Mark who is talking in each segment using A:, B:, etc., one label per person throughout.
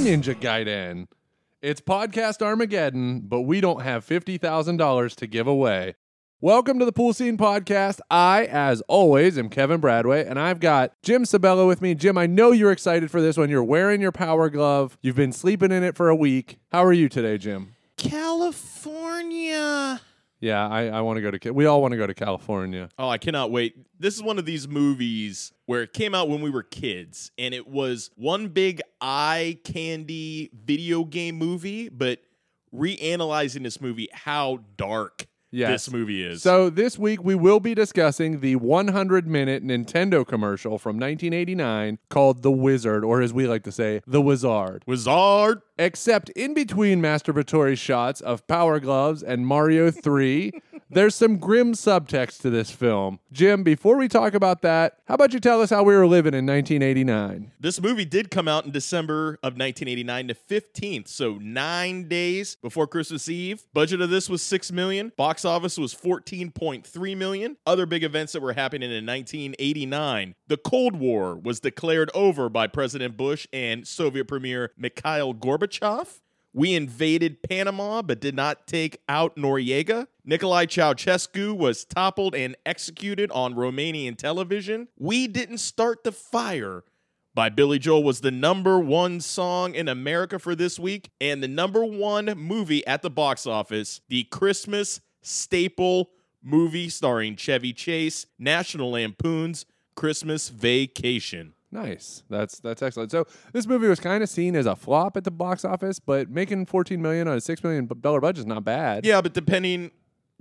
A: Ninja Gaiden. It's podcast Armageddon, but we don't have $50,000 to give away. Welcome to the Pool Scene Podcast. I, as always, am Kevin Bradway, and I've got Jim Sabella with me. Jim, I know you're excited for this one. You're wearing your power glove. You've been sleeping in it for a week. How are you today, Jim?
B: California.
A: Yeah, I, I want to go to. We all want to go to California.
B: Oh, I cannot wait. This is one of these movies where it came out when we were kids, and it was one big eye candy video game movie, but reanalyzing this movie, how dark
A: Yes.
B: this movie is.
A: So this week we will be discussing the 100 minute Nintendo commercial from 1989 called The Wizard, or as we like to say, The Wizard.
B: Wizard.
A: Except in between masturbatory shots of Power Gloves and Mario 3, there's some grim subtext to this film. Jim, before we talk about that, how about you tell us how we were living in 1989?
B: This movie did come out in December of 1989, the 15th, so nine days before Christmas Eve. Budget of this was six million. Box office was 14.3 million. Other big events that were happening in 1989: the Cold War was declared over by President Bush and Soviet Premier Mikhail Gorbachev. We invaded Panama but did not take out Noriega. Nicolae Ceausescu was toppled and executed on Romanian television. We didn't start the fire by Billy Joel was the number one song in America for this week and the number one movie at the box office, the Christmas staple movie starring Chevy Chase, National Lampoon's Christmas Vacation.
A: Nice. That's that's excellent. So this movie was kind of seen as a flop at the box office, but making 14 million on a 6 million dollar budget is not bad.
B: Yeah, but depending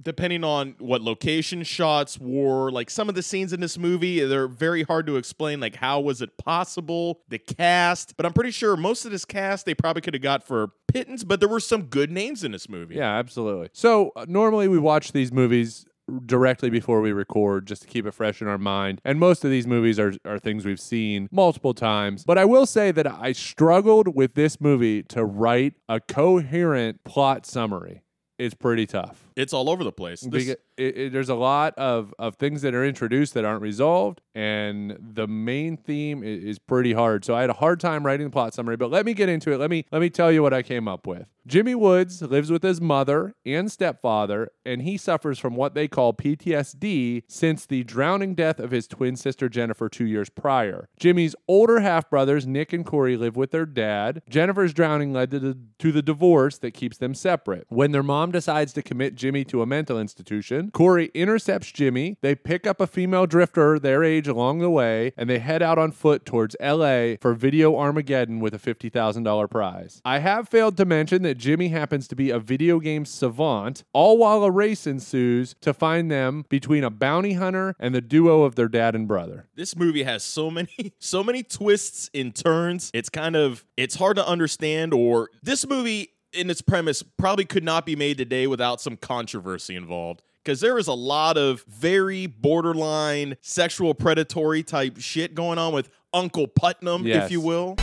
B: depending on what location shots were, like some of the scenes in this movie, they're very hard to explain. Like, how was it possible? The cast, but I'm pretty sure most of this cast they probably could have got for pittance, but there were some good names in this movie.
A: Yeah, absolutely. So uh, normally we watch these movies directly before we record just to keep it fresh in our mind. And most of these movies are, are things we've seen multiple times. But I will say that I struggled with this movie to write a coherent plot summary. It's pretty tough.
B: It's all over the place. This-
A: Beca- it- it- there's a lot of, of things that are introduced that aren't resolved, and the main theme is, is pretty hard. So I had a hard time writing the plot summary, but let me get into it. Let me let me tell you what I came up with. Jimmy Woods lives with his mother and stepfather, and he suffers from what they call PTSD since the drowning death of his twin sister Jennifer two years prior. Jimmy's older half brothers Nick and Corey live with their dad. Jennifer's drowning led to the, to the divorce that keeps them separate. When their mom decides to commit Jimmy to a mental institution, Corey intercepts Jimmy. They pick up a female drifter their age along the way, and they head out on foot towards LA for Video Armageddon with a $50,000 prize. I have failed to mention that Jimmy happens to be a video game savant, all while a race ensues to find them between a bounty hunter and the duo of their dad and brother.
B: this movie has so many so many twists and turns. It's kind of it's hard to understand or this movie in its premise probably could not be made today without some controversy involved. Because there is a lot of very borderline sexual predatory type shit going on with Uncle Putnam,
A: Yes.
B: if you will.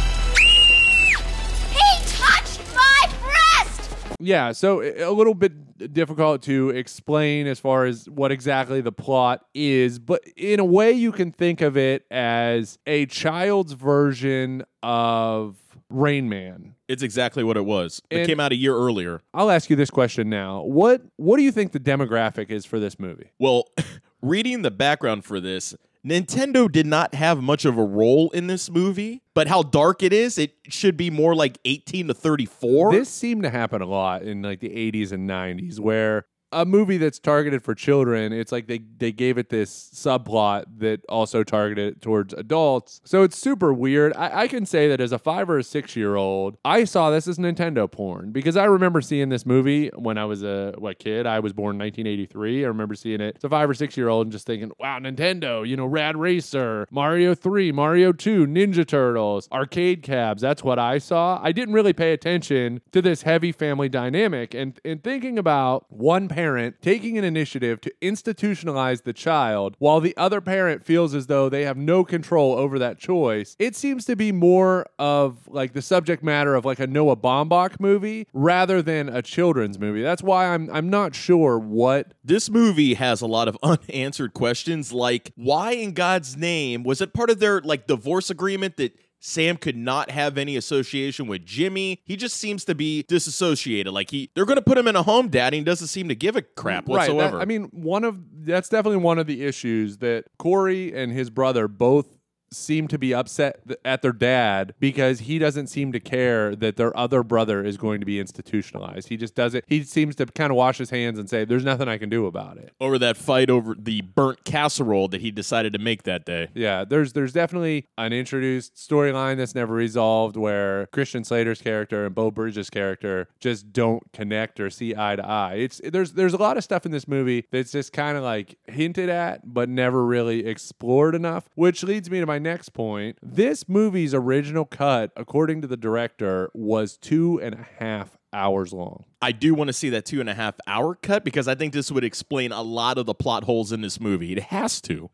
C: He touched my breast!
A: Yeah, so a little bit difficult to explain as far as what exactly the plot is, but in a way you can think of it as a child's version of Rain Man.
B: It's exactly what it was. It
A: And-
B: came out a year earlier.
A: I'll ask you this question now. What what do you think the demographic is for this movie?
B: Well, reading the background for this, Nintendo did not have much of a role in this movie, but how dark it is, it should be more like 18 to 34.
A: This seemed to happen a lot in like the 80s and 90s where a movie that's targeted for children, it's like they, they gave it this subplot that also targeted towards adults. So it's super weird. I, I can say that as a five or a six year old, I saw this as Nintendo porn because I remember seeing this movie when I was a what kid. I was born in 1983. I remember seeing it as a five or six year old and just thinking, wow, Nintendo, you know, Rad Racer, Mario 3, Mario 2, Ninja Turtles, arcade cabs. That's what I saw. I didn't really pay attention to this heavy family dynamic. And, and thinking about one parent taking an initiative to institutionalize the child while the other parent feels as though they have no control over that choice, it seems to be more of like the subject matter of like a Noah Baumbach movie rather than a children's movie. That's why I'm I'm not sure what
B: This movie has a lot of unanswered questions like why in God's name was it part of their like divorce agreement that Sam could not have any association with Jimmy. He just seems to be disassociated. Like he, they're going to put him in a home daddy and doesn't seem to give a crap
A: Right. that-
B: whatsoever.
A: I mean, one of that's definitely one of the issues that Corey and his brother both seem to be upset at their dad because he doesn't seem to care that their other brother is going to be institutionalized. He just doesn't. He seems to kind of wash his hands and say, "There's nothing I can do about it."
B: over that fight over the burnt casserole that he decided to make that day.
A: Yeah, there's there's definitely an introduced storyline that's never resolved where Christian Slater's character and Beau Bridges' character just don't connect or see eye to eye. It's there's there's a lot of stuff in this movie that's just kind of like hinted at but never really explored enough, which leads me to my next point. This movie's original cut, according to the director, was two and a half hours long.
B: I do want to see that two and a half hour cut because I think this would explain a lot of the plot holes in this movie. It has to.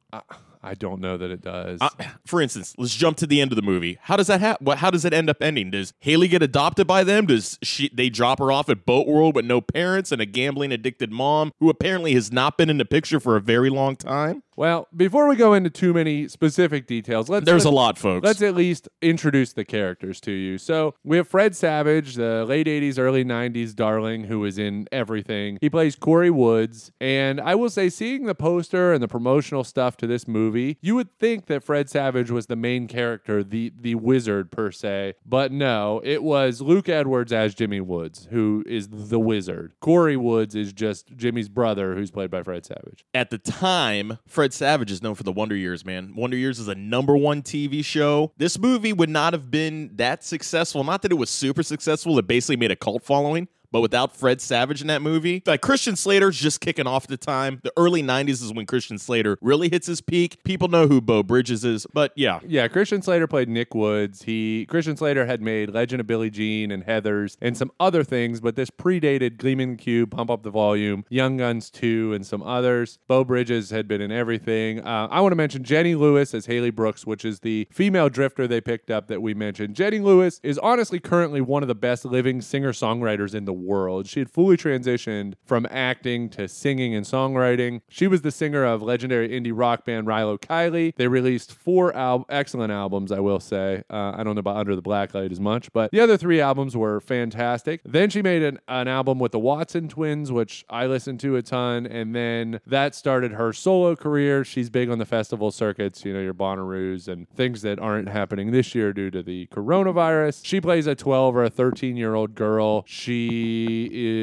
A: I don't know that it does.
B: Uh, for instance, let's jump to the end of the movie. How does that happen? How does it end up ending? Does Haley get adopted by them? Does she they drop her off at Boat World with no parents and a gambling addicted mom who apparently has not been in the picture for a very long time?
A: Well, before we go into too many specific details, let's
B: There's a
A: let's-
B: lot, folks.
A: Let's at least introduce the characters to you. So we have Fred Savage, the late 80s, early 90s darling who is in everything. He plays Corey Woods. And I will say, seeing the poster and the promotional stuff to this movie, you would think that Fred Savage was the main character, the, the wizard per se. But no, it was Luke Edwards as Jimmy Woods, who is the wizard. Corey Woods is just Jimmy's brother, who's played by Fred Savage.
B: At the time, Fred Savage is known for the Wonder Years, man. Wonder Years is a number one TV show. This movie would not have been that successful. Not that it was super successful, it basically made a cult following. But without Fred Savage in that movie, like Christian Slater's just kicking off the time. The early 90s is when Christian Slater really hits his peak. People know who Beau Bridges is, but yeah.
A: Yeah, Christian Slater played Nick Woods. He Christian Slater had made Legend of Billie Jean and Heather's and some other things, but this predated Gleaming Cube, Pump Up the Volume, Young Guns 2, and some others. Beau Bridges had been in everything. Uh, I want to mention Jenny Lewis as Haley Brooks, which is the female drifter they picked up that we mentioned. Jenny Lewis is honestly currently one of the best living singer songwriters in the world. She had fully transitioned from acting to singing and songwriting. She was the singer of legendary indie rock band Rilo Kiley. They released four al- excellent albums, I will say. Uh, I don't know about Under the Blacklight as much, but the other three albums were fantastic. Then she made an, an album with the Watson twins, which I listened to a ton, and then that started her solo career. She's big on the festival circuits, you know, your Bonnaroos and things that aren't happening this year due to the coronavirus. She plays a 12 or a 13 year old girl. She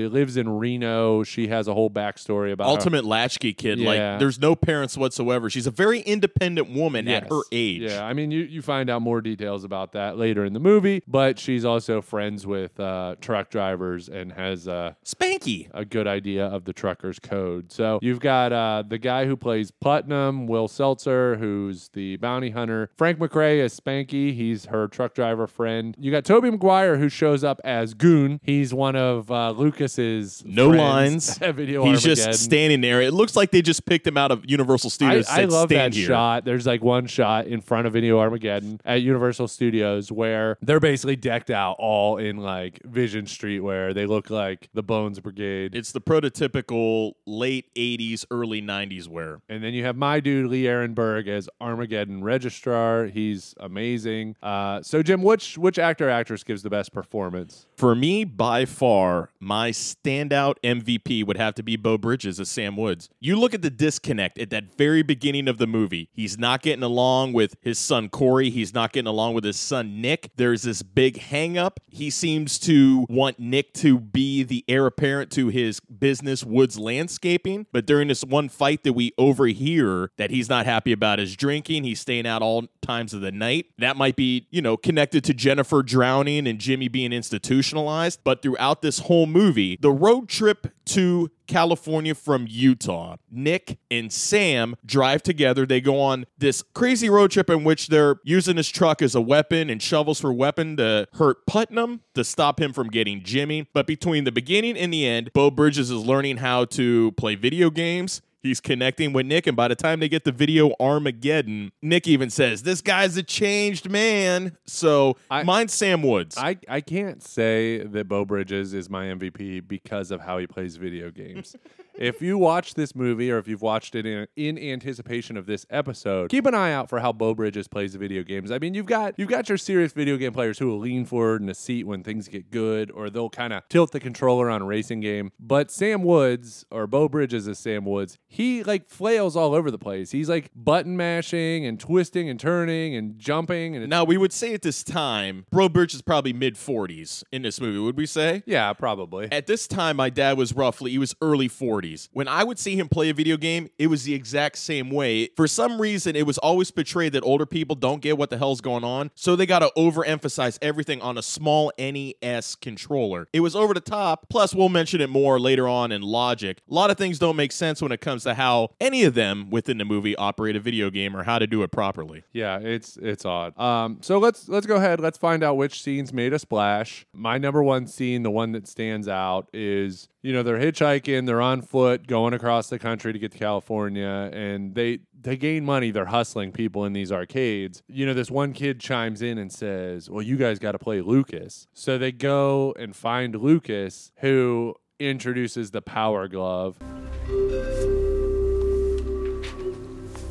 A: uh, lives in Reno. She has a whole backstory about her-
B: Ultimate latchkey kid.
A: Yeah.
B: Like, there's no parents whatsoever. She's a very independent woman at her age.
A: Yeah, I mean, you, you find out more details about that later in the movie, but she's also friends with uh, truck drivers and has uh,
B: Spanky.
A: a good idea of the trucker's code. So you've got uh, the guy who plays Putnam, Will Seltzer, who's the bounty hunter. Frank McRae is Spanky. He's her truck driver friend. You got Tobey Maguire who shows up as Goon. He's one of uh, Lucas's
B: No lines.
A: Video
B: He's
A: Armageddon.
B: just standing there. It looks like they just picked him out of Universal Studios.
A: I
B: said,
A: love
B: "Stand
A: that
B: here."
A: shot. There's like one shot in front of Video Armageddon at Universal Studios where they're basically decked out all in like Vision Streetwear. They look like the Bones Brigade.
B: It's the prototypical late 80s, early 90s wear.
A: and then you have my dude Lee Arenberg as Armageddon Registrar. He's amazing. Uh, so Jim, which which actor actress gives the best performance?
B: For me, by far, my standout MVP would have to be Beau Bridges as Sam Woods. You look at the disconnect at that very beginning of the movie. He's not getting along with his son Corey. He's not getting along with his son Nick. There's this big hangup. He seems to want Nick to be the heir apparent to his business, Woods Landscaping. But during this one fight that we overhear that he's not happy about his drinking, he's staying out all times of the night. That might be, you know, connected to Jennifer drowning and Jimmy being institutionalized. But throughout this whole movie, the road trip to California from Utah. Nick and Sam drive together. They go on this crazy road trip in which they're using his truck as a weapon and shovels for weapon to hurt Putnam to stop him from getting Jimmy. But between the beginning and the end, Beau Bridges is learning how to play video games. He's connecting with Nick, and by the time they get the video Armageddon, Nick even says, This guy's a changed man. So
A: I-
B: mine's Sam Woods.
A: I, I can't say that Beau Bridges is my MVP because of how he plays video games. If you watch this movie or if you've watched it in, in anticipation of this episode, keep an eye out for how Beau Bridges plays the video games. I mean, you've got you've got your serious video game players who will lean forward in a seat when things get good, or they'll kind of tilt the controller on a racing game. But Sam Woods or Beau Bridges as Sam Woods, he like flails all over the place. He's like button mashing and twisting and turning and jumping and
B: Now, we would say at this time, Beau Bridges is probably mid 40s in this movie, would we say?
A: yeah, probably.
B: At this time, my dad was roughly, he was early 40s. When I would see him play a video game, it was the exact same way. For some reason, it was always portrayed that older people don't get what the hell's going on, so they got to overemphasize everything on a small NES controller. It was over the top, plus, we'll mention it more later on in Logic. A lot of things don't make sense when it comes to how any of them within the movie operate a video game or how to do it properly.
A: Yeah, it's it's odd. Um, so let's let's go ahead. Let's find out which scenes made a splash. My number one scene, the one that stands out, is you know they're hitchhiking, they're on foot, going across the country to get to California, and they they gain money. They're hustling people in these arcades. You know, this one kid chimes in and says, "Well, you guys got to play Lucas." So they go and find Lucas, who introduces the Power Glove.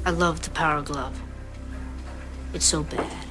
D: I love the Power Glove. It's so bad.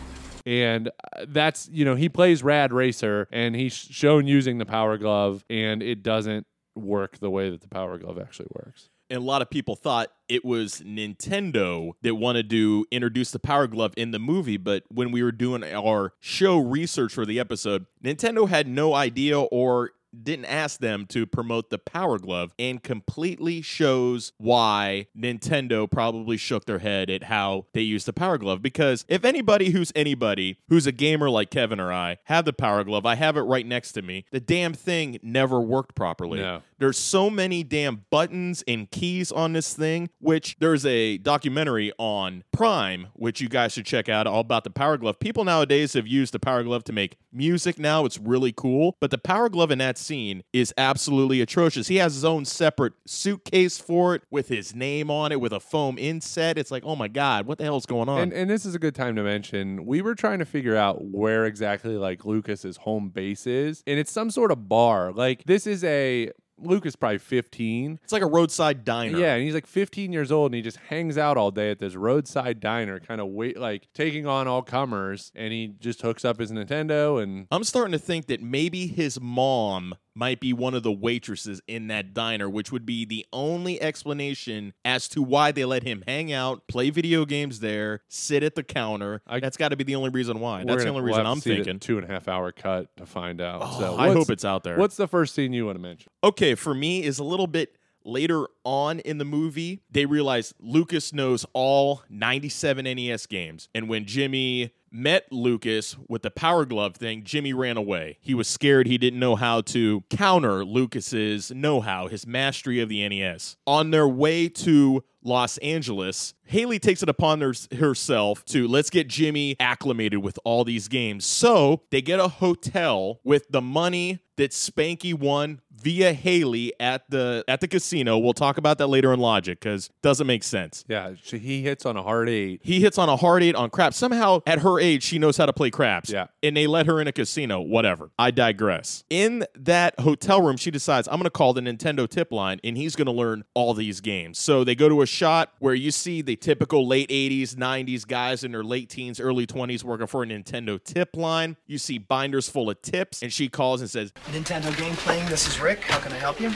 A: And uh, that's you know he plays Rad Racer, and he's shown using the Power Glove, and it doesn't work the way that the Power Glove actually works.
B: and a lot of people thought it was Nintendo that wanted to introduce the Power Glove in the movie. But when we were doing our show research for the episode, Nintendo had no idea or didn't ask them to promote the Power Glove and completely shows why Nintendo probably shook their head at how they used the Power Glove. Because if anybody who's anybody who's a gamer like Kevin or I have the Power Glove, I have it right next to me, the damn thing never worked properly.
A: No.
B: There's so many damn buttons and keys on this thing, which there's a documentary on Prime, which you guys should check out all about the Power Glove. People nowadays have used the Power Glove to make music now. It's really cool. But the Power Glove in that scene is absolutely atrocious. He has his own separate suitcase for it with his name on it with a foam inset. It's like, oh my God, what the hell's going on?
A: And and this is a good time to mention we were trying to figure out where exactly like Lucas's home base is, and it's some sort of bar. Like this is a Lucas is probably 15.
B: it's like a roadside diner.
A: Yeah, and he's like 15 years old and he just hangs out all day at this roadside diner, kind of wait like taking on all comers, and he just hooks up his Nintendo and
B: I'm starting to think that maybe his mom might be one of the waitresses in that diner, which would be the only explanation as to why they let him hang out, play video games there, sit at the counter.
A: I-
B: That's got to be the only reason why. That's the only reason I'm thinking.
A: two and a half hour cut to find out.
B: Oh,
A: so
B: I hope it's out there.
A: What's the first scene you want to mention?
B: okay, for me is a little bit later on in the movie. They realize Lucas knows all 97 NES games. And when Jimmy met Lucas with the Power Glove thing, Jimmy ran away. He was scared he didn't know how to counter Lucas's know-how, his mastery of the NES. On their way to Los Angeles, Haley takes it upon her, herself to let's get Jimmy acclimated with all these games. So they get a hotel with the money that Spanky won via Haley at the at the casino. We'll talk about that later in Logic because doesn't make sense.
A: Yeah, she, he hits on a hard eight.
B: He hits on a hard eight on craps. Somehow, at her age, she knows how to play craps.
A: Yeah.
B: And they let her in a casino. Whatever. I digress. In that hotel room, she decides, I'm going to call the Nintendo tip line and he's going to learn all these games. So they go to a shot where you see the typical late 80s, 90s guys in their late teens, early 20s working for a Nintendo tip line. You see binders full of tips, and she calls and says,
E: Nintendo game playing. This is Rick. How can I help you?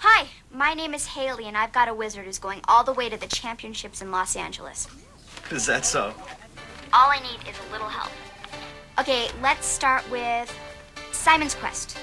C: Hi, my name is Haley, and I've got a wizard who's going all the way to the championships in Los Angeles.
E: Is that so?
C: All I need is a little help. Okay, let's start with Simon's Quest.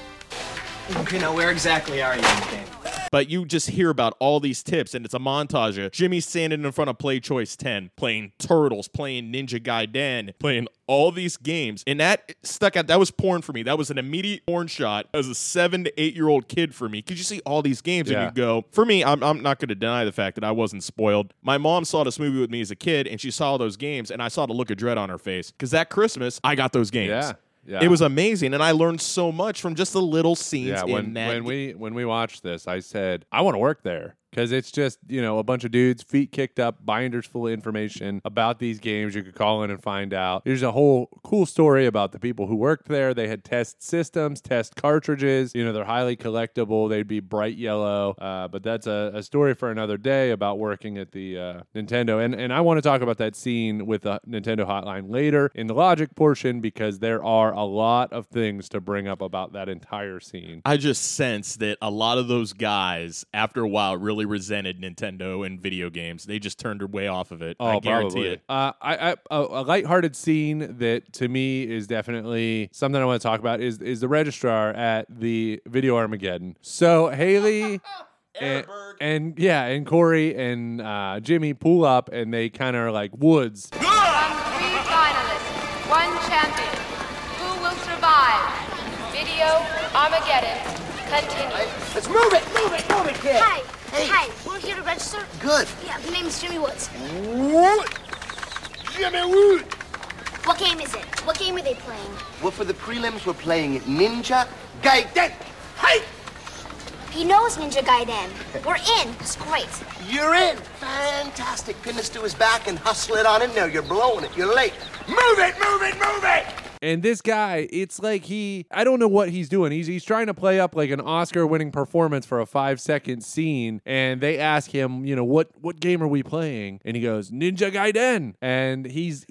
E: Okay, now where exactly are you in the game?
B: But you just hear about all these tips, and it's a montage of Jimmy standing in front of Play Choice 10, playing Turtles, playing Ninja Gaiden, playing all these games. And that stuck out. That was porn for me. That was an immediate porn shot as a seven to eight year old kid for me. Because you see all these games
A: Yeah.
B: and you go, for me, I'm, I'm not going to deny the fact that I wasn't spoiled. My mom saw this movie with me as a kid, and she saw those games, and I saw the look of dread on her face. Because that Christmas, I got those games.
A: Yeah, yeah.
B: It was amazing, and I learned so much from just the little scenes
A: Yeah,
B: in that.
A: when we when we watched this, I said I want to work there because it's just, you know, a bunch of dudes, feet kicked up, binders full of information about these games. You could call in and find out. There's a whole cool story about the people who worked there. They had test systems, test cartridges. You know, they're highly collectible. They'd be bright yellow. Uh, but that's a, a story for another day about working at the uh, Nintendo. And, and I want to talk about that scene with the Nintendo hotline later in the logic portion because there are a lot of things to bring up about that entire scene.
B: I just sense that a lot of those guys, after a while, really resented Nintendo and video games. They just turned their way off of it. I guarantee
A: probably.
B: it.
A: Uh, I, I a, a lighthearted scene that to me is definitely something I want to talk about is is the registrar at the Video Armageddon. So Haley. And, and yeah, and Corey and uh, Jimmy pull up and they kind of are like woods.
F: From three finalists, one champion. Who will survive? Video Armageddon continues.
G: Let's move it, move it, move it, kid.
C: Hi.
G: Hey.
C: Hi. We're here to register.
G: Good.
C: Yeah, my name's Jimmy Woods.
G: What? Jimmy Wood.
C: What game is it? What game are they playing?
G: Well, for the prelims, we're playing Ninja Gaiden. Hey,
C: He knows Ninja Gaiden. We're in. It's great.
G: you're in. Fantastic. Pin this to his back and hustle it on in there. You're blowing it. You're late. Move it, move it, move it.
A: And this guy, it's like he, I don't know what he's doing. He's he's trying to play up like an Oscar-winning performance for a five-second scene, and they ask him, you know, what what game are we playing? And he goes, Ninja Gaiden, and he's.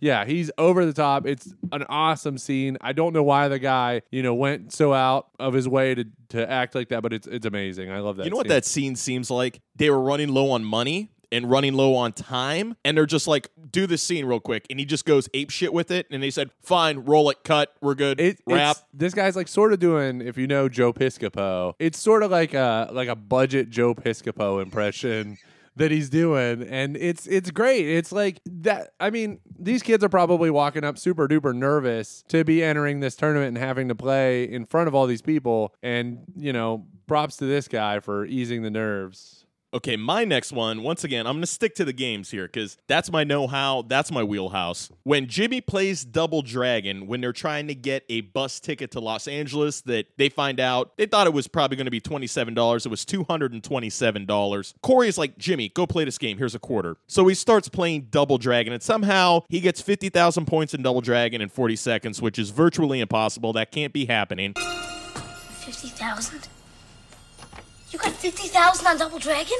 A: Yeah, he's over the top. It's an awesome scene. I don't know why the guy, you know, went so out of his way to, to act like that, but it's it's amazing. I love that.
B: You know what that scene seems like? They were running low on money and running low on time, and they're just like, "Do this scene real quick," and he just goes ape shit with it. And they said, "Fine, roll it, cut, we're good."
A: It,
B: Wrap.
A: this guy's like sort of doing, if you know Joe Piscopo, it's sort of like a like a budget Joe Piscopo impression that he's doing, and it's it's great. It's like that. I mean, these kids are probably walking up super duper nervous to be entering this tournament and having to play in front of all these people, and you know, props to this guy for easing the nerves.
B: Okay, my next one, once again, I'm going to stick to the games here because that's my know how, that's my wheelhouse. When Jimmy plays Double Dragon, when they're trying to get a bus ticket to Los Angeles, that they find out they thought it was probably going to be $27. It was $227. Corey is like, Jimmy, go play this game. Here's a quarter. So he starts playing Double Dragon, and somehow he gets 50,000 points in Double Dragon in 40 seconds, which is virtually impossible. That can't be happening.
C: 50,000? You got 50,000 on Double Dragon?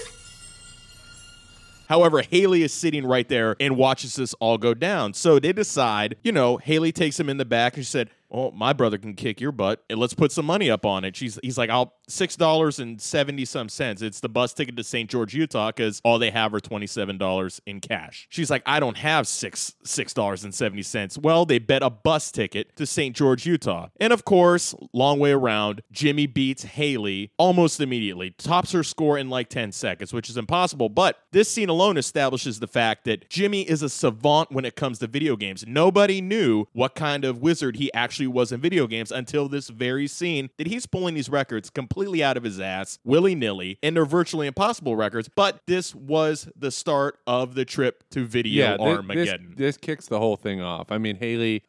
B: However, Haley is sitting right there and watches this all go down. So they decide, you know, Haley takes him in the back and she said, "Oh, my brother can kick your butt, and let's put some money up on it." She's he's like, "I'll six dollars and seventy some cents. It's the bus ticket to St. George, Utah, because all they have are twenty seven dollars in cash." She's like, "I don't have six six dollars and seventy. Well, they bet a bus ticket to St. George, Utah, and of course, long way around, Jimmy beats Haley almost immediately, tops her score in like ten seconds, which is impossible. But this scene alone establishes the fact that Jimmy is a savant when it comes to video games. Nobody knew what kind of wizard he actually was in video games until this very scene that he's pulling these records completely out of his ass, willy nilly, and they're virtually impossible records. But this was the start of the trip to video
A: thi-
B: Armageddon.
A: This, this kicks the whole thing off. I mean, Haley,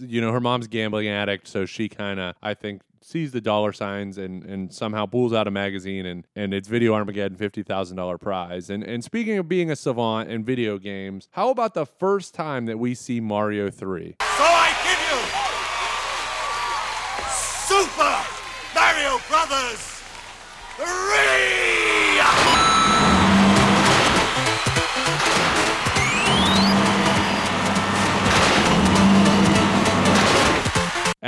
A: you know, her mom's gambling addict, so she kind of, I think, sees the dollar signs and, and somehow pulls out a magazine and, and it's Video Armageddon $50,000 prize. And, and speaking of being a savant in video games, how about the first time that we see Mario 3?
H: So I give you Super Mario Brothers 3!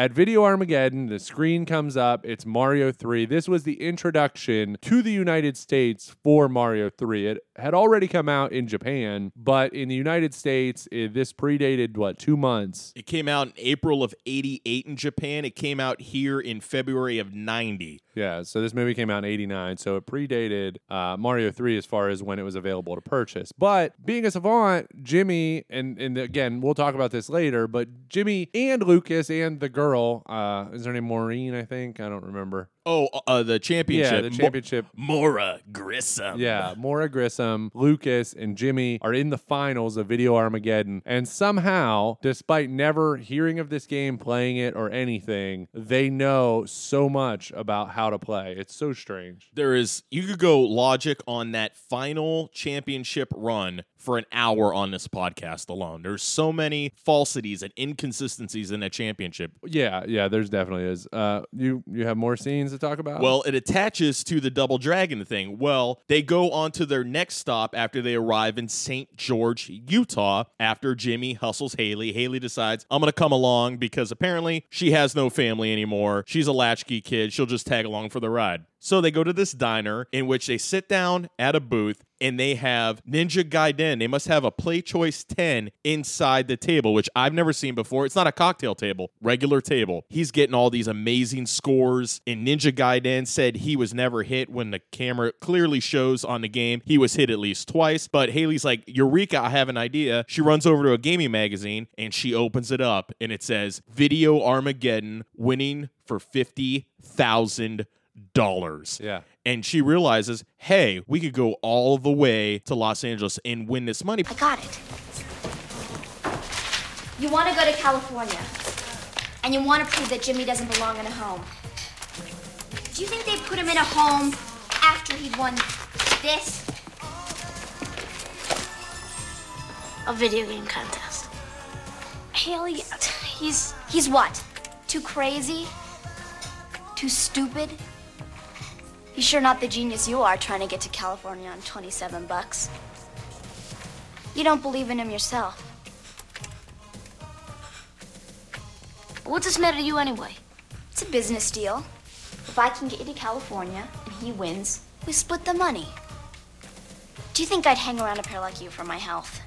A: At Video Armageddon, the screen comes up. It's Mario 3. This was the introduction to the United States for Mario 3. It had already come out in Japan, but in the United States, it, this predated, what, two months?
B: it came out in April of 88 in Japan. It came out here in February of 90.
A: Yeah, so this movie came out in 89, so it predated uh, Mario 3 as far as when it was available to purchase. But being a savant, Jimmy, and, and again, we'll talk about this later, but Jimmy and Lucas and the girl, uh, is her name Maureen, I think? I don't remember.
B: Oh, uh, the championship.
A: Yeah, the championship.
B: Mora Grissom.
A: Yeah, Mora Grissom, Lucas, and Jimmy are in the finals of Video Armageddon. And somehow, despite never hearing of this game, playing it, or anything, they know so much about how to play. It's so strange.
B: There is you could go logic on that final championship run for an hour on this podcast alone. There's so many falsities and inconsistencies in that championship.
A: Yeah, yeah, there's definitely is. Uh, you you have more scenes to talk about?
B: Well, it attaches to the double dragon thing. Well, they go on to their next stop after they arrive in St. George, Utah, after Jimmy hustles Haley. Haley decides, I'm going to come along because apparently she has no family anymore. She's a latchkey kid. She'll just tag along for the ride. So they go to this diner in which they sit down at a booth and they have Ninja Gaiden. They must have a Play Choice 10 inside the table, which I've never seen before. It's not a cocktail table, regular table. He's getting all these amazing scores. And Ninja Gaiden said he was never hit when the camera clearly shows on the game he was hit at least twice. But Haley's like, Eureka, I have an idea. She runs over to a gaming magazine and she opens it up and it says Video Armageddon winning for 50,000 dollars.
A: Yeah.
B: And she realizes, hey, we could go all the way to Los Angeles and win this money.
C: I got it. You want to go to California, and you want to prove that Jimmy doesn't belong in a home. Do you think they put him in a home after he'd won this?
D: A video game contest.
C: Haley, he's he's what? Too crazy? Too stupid? He's sure not the genius you are trying to get to California on 27 bucks. You don't believe in him yourself. What's this matter to you anyway? It's a business deal. If I can get you to California and he wins, we split the money. Do you think I'd hang around a pair like you for my health?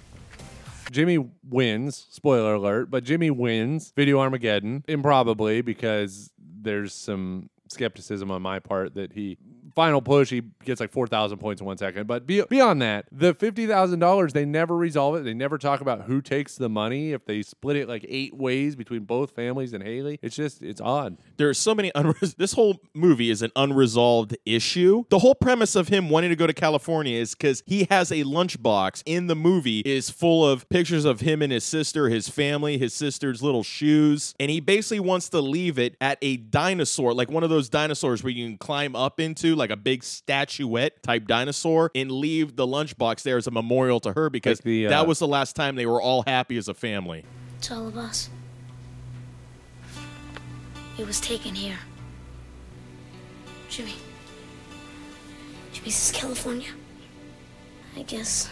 A: Jimmy wins, spoiler alert, but Jimmy wins Video Armageddon improbably because there's some skepticism on my part that he final push he gets like 4000 points in 1 second. But be, beyond that the $50,000 they never resolve it. They never talk about who takes the money. If they split it like eight ways between both families and Haley it's just it's odd.
B: There are so many unres- this whole movie is an unresolved issue. The whole premise of him wanting to go to California is cuz he has a lunchbox in the movie is full of pictures of him and his sister, his family, his sister's little shoes, and he basically wants to leave it at a dinosaur, like one of those dinosaurs where you can climb up into like a big statuette type dinosaur and leave the lunchbox there as a memorial to her because
A: Like the, uh,
B: that was the last time they were all happy as a family.
D: It's all of us. It was taken here. Jimmy. Jimmy says California. I guess.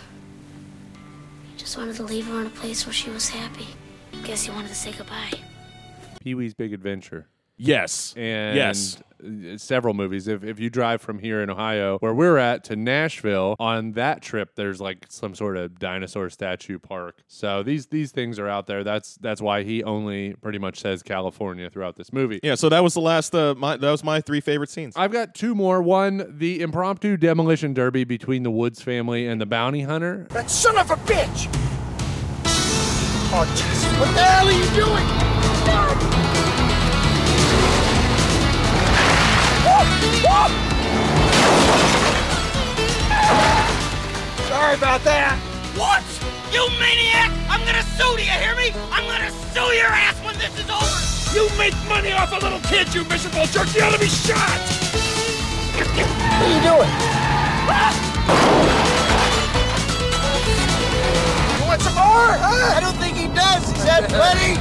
D: He just wanted to leave her in a place where she was happy. I guess he wanted to say goodbye.
A: Pee-wee's Big Adventure
B: Yes.
A: and
B: yes.
A: uh, several movies. If, if you drive from here in Ohio, where we're at, to Nashville, on that trip, there's like some sort of dinosaur statue park. So these these things are out there. That's that's why he only pretty much says California throughout this movie.
B: Yeah, so that was the last. Uh, my that was my three favorite scenes.
A: I've got two more. One, the impromptu demolition derby between the Woods family and the bounty hunter.
G: That son of a bitch! Oh, Jesus, what the hell are you doing? Sorry about that.
H: What? You maniac! I'm gonna sue, do you hear me? I'm gonna sue your ass when this is over! You make money off a little kid, you miserable jerk! You ought to be shot!
G: What are you doing? You want some more? Huh? I don't think he does. He's had plenty.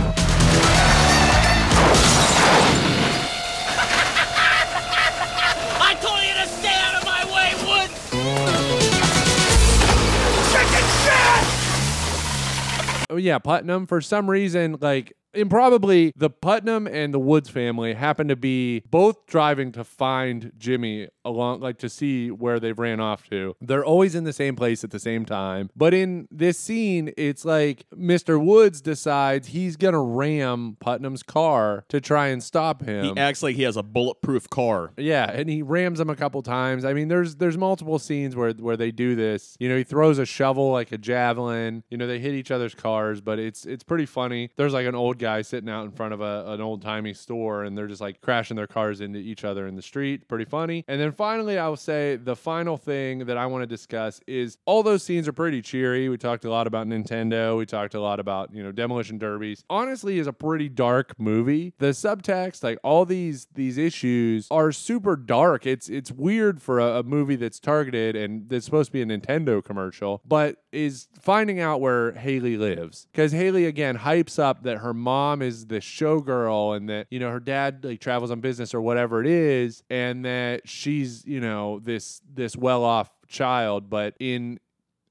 A: Yeah, Putnam. For some reason, like improbably, the Putnam and the Woods family happen to be both driving to find Jimmy along, like to see where they've ran off to. They're always in the same place at the same time. But in this scene, it's like Mr. Woods decides he's gonna ram Putnam's car to try and stop him.
B: He acts like he has a bulletproof car.
A: Yeah, and he rams him a couple times. I mean, there's there's multiple scenes where where they do this. You know, he throws a shovel like a javelin. You know, they hit each other's cars, but it's it's pretty funny. There's like an old guy sitting out in front of a, an old timey store and they're just like crashing their cars into each other in the street. Pretty funny. And then finally, I will say the final thing that I want to discuss is all those scenes are pretty cheery. We talked a lot about Nintendo. We talked a lot about, you know, demolition derbies. Honestly, is a pretty dark movie. The subtext, like all these these issues are super dark. It's it's weird for a, a movie that's targeted and that's supposed to be a Nintendo commercial, but is finding out where Haley lives. Because Haley again hypes up that her mom is the showgirl and that, you know, her dad like travels on business or whatever it is, and that she's, you know, this this well off child, but in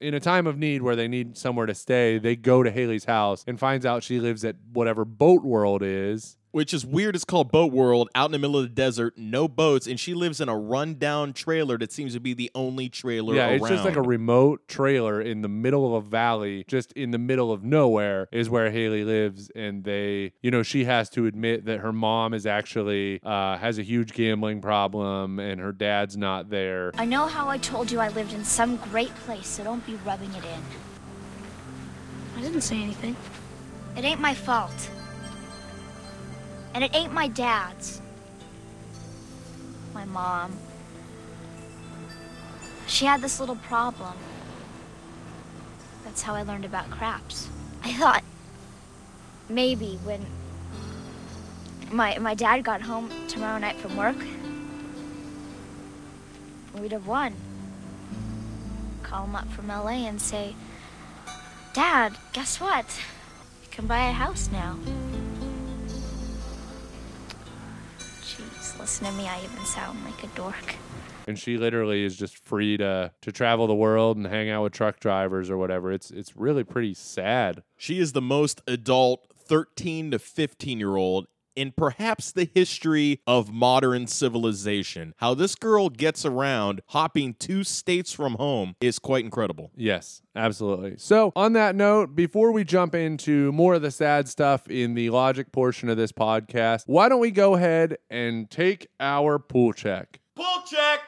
A: in a time of need where they need somewhere to stay, they go to Haley's house and finds out she lives at whatever boat world is.
B: Which is weird. It's called Boat World, out in the middle of the desert, no boats, and she lives in a rundown trailer that seems to be the only trailer
A: yeah,
B: around.
A: it's just like a remote trailer in the middle of a valley, just in the middle of nowhere, is where Haley lives. And they, you know, she has to admit that her mom is actually uh, has a huge gambling problem, and her dad's not there.
C: I know how I told you I lived in some great place, so don't be rubbing it in.
D: I didn't say anything.
C: It ain't my fault. And it ain't my dad's. My mom. She had this little problem. That's how I learned about craps. I thought maybe when my my dad got home tomorrow night from work, we'd have won. Call him up from LA and say, Dad, guess what? You can buy a house now. Listen to me, I even sound like a dork.
A: And she literally is just free to to travel the world and hang out with truck drivers or whatever. It's it's really pretty sad.
B: She is the most adult 13 to 15 year old in perhaps the history of modern civilization. How this girl gets around hopping two states from home is quite incredible.
A: Yes, absolutely. So, on that note, before we jump into more of the sad stuff in the logic portion of this podcast, why don't we go ahead and take our pool check?
B: Pull check!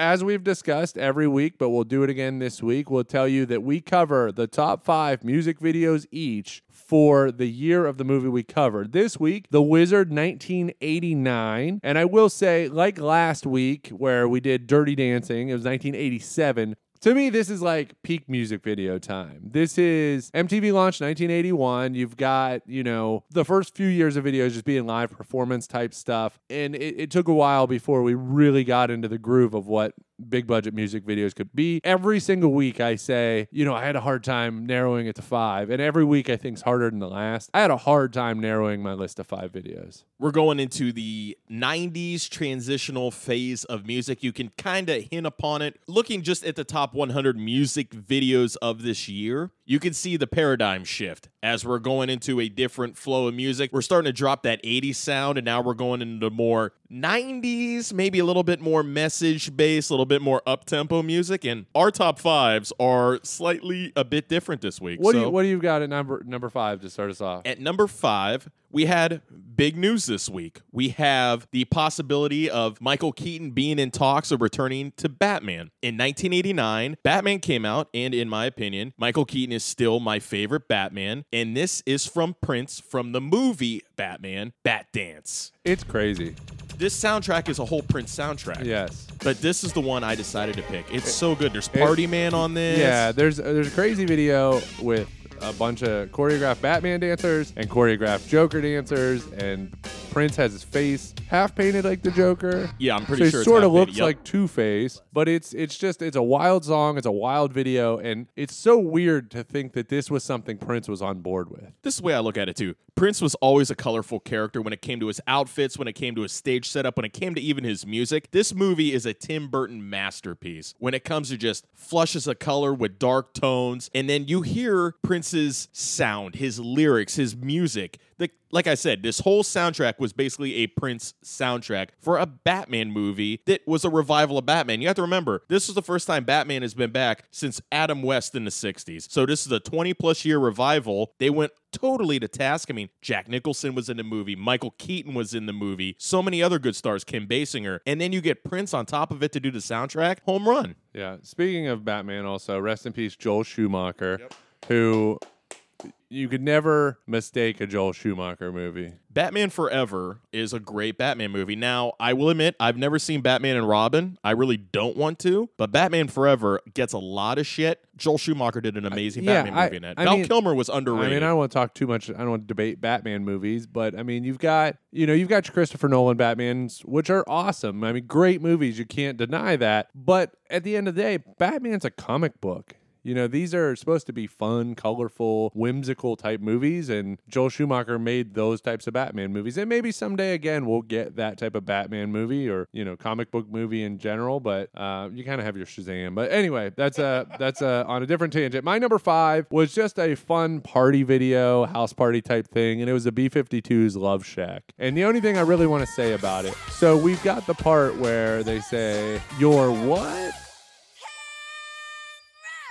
A: As we've discussed every week, but we'll do it again this week, we'll tell you that we cover the top five music videos each for the year of the movie we covered. This week, The Wizard 1989. And I will say, like last week where we did Dirty Dancing, it was 1987. To me, this is like peak music video time. This is MTV launched 1981. You've got, you know, the first few years of videos just being live performance type stuff. And it, it took a while before we really got into the groove of what big budget music videos could be. Every single week, I say, you know, I had a hard time narrowing it to five. And every week, I think is harder than the last. I had a hard time narrowing my list of five videos.
B: We're going into the 90s transitional phase of music. You can kind of hint upon it. Looking just at the top 100 music videos of this year, you can see the paradigm shift as we're going into a different flow of music. We're starting to drop that 80s sound, and now we're going into more 90s, maybe a little bit more message based, a little bit more up tempo music. And our top fives are slightly a bit different this week.
A: What do you What do you got at number number five to start us off?
B: at number five, we had big news this week. We have the possibility of Michael Keaton being in talks of returning to Batman. In 1989, Batman came out, and in my opinion, Michael Keaton is still my favorite Batman. And this is from Prince from the movie Batman, Bat Dance.
A: It's crazy.
B: This soundtrack is a whole Prince soundtrack.
A: Yes.
B: But this is the one I decided to pick. It's so good. There's Party Man on this.
A: Yeah, there's there's a crazy video with a bunch of choreographed Batman dancers and choreographed Joker dancers, and Prince has his face half painted like the Joker.
B: Yeah, I'm pretty
A: so
B: sure
A: it sort of looks
B: yep.
A: like Two Face, but it's it's just it's a wild song, it's a wild video, and it's so weird to think that this was something Prince was on board with.
B: this is the way I look at it too. Prince was always a colorful character when it came to his outfits, when it came to his stage setup, when it came to even his music. This movie is a Tim Burton masterpiece when it comes to just flushes of color with dark tones. And then you hear Prince's sound, his lyrics, his music. The, like I said, this whole soundtrack was basically a Prince soundtrack for a Batman movie that was a revival of Batman. You have to remember, this was the first time Batman has been back since Adam West in the 60s. So this is a 20 plus year revival. They went totally to task. I mean, Jack Nicholson was in the movie, Michael Keaton was in the movie, so many other good stars, Kim Basinger, and then you get Prince on top of it to do the soundtrack. Home run.
A: Yeah. Speaking of Batman, also rest in peace, Joel Schumacher. Who you could never mistake a Joel Schumacher movie.
B: Batman Forever is a great Batman movie. Now, I will admit, I've never seen Batman and Robin. I really don't want to, but Batman Forever gets a lot of shit. Joel Schumacher did an amazing
A: yeah,
B: Batman
A: I-
B: movie in it.
A: I
B: Val
A: mean-
B: Kilmer was underrated.
A: I mean, I don't want to talk too much. I don't want to debate Batman movies, but I mean, you've got you know you've got your Christopher Nolan Batmans, which are awesome. I mean, great movies. You can't deny that. But at the end of the day, Batman's a comic book. You know, these are supposed to be fun, colorful, whimsical type movies, and Joel Schumacher made those types of Batman movies. And maybe someday again we'll get that type of Batman movie or you know comic book movie in general. But uh, you kind of have your Shazam. But anyway, that's a that's a on a different tangent. My number five was just a fun party video, house party type thing, and it was the B-52's Love Shack. And the only thing I really want to say about it, so we've got the part where they say, "You're what?"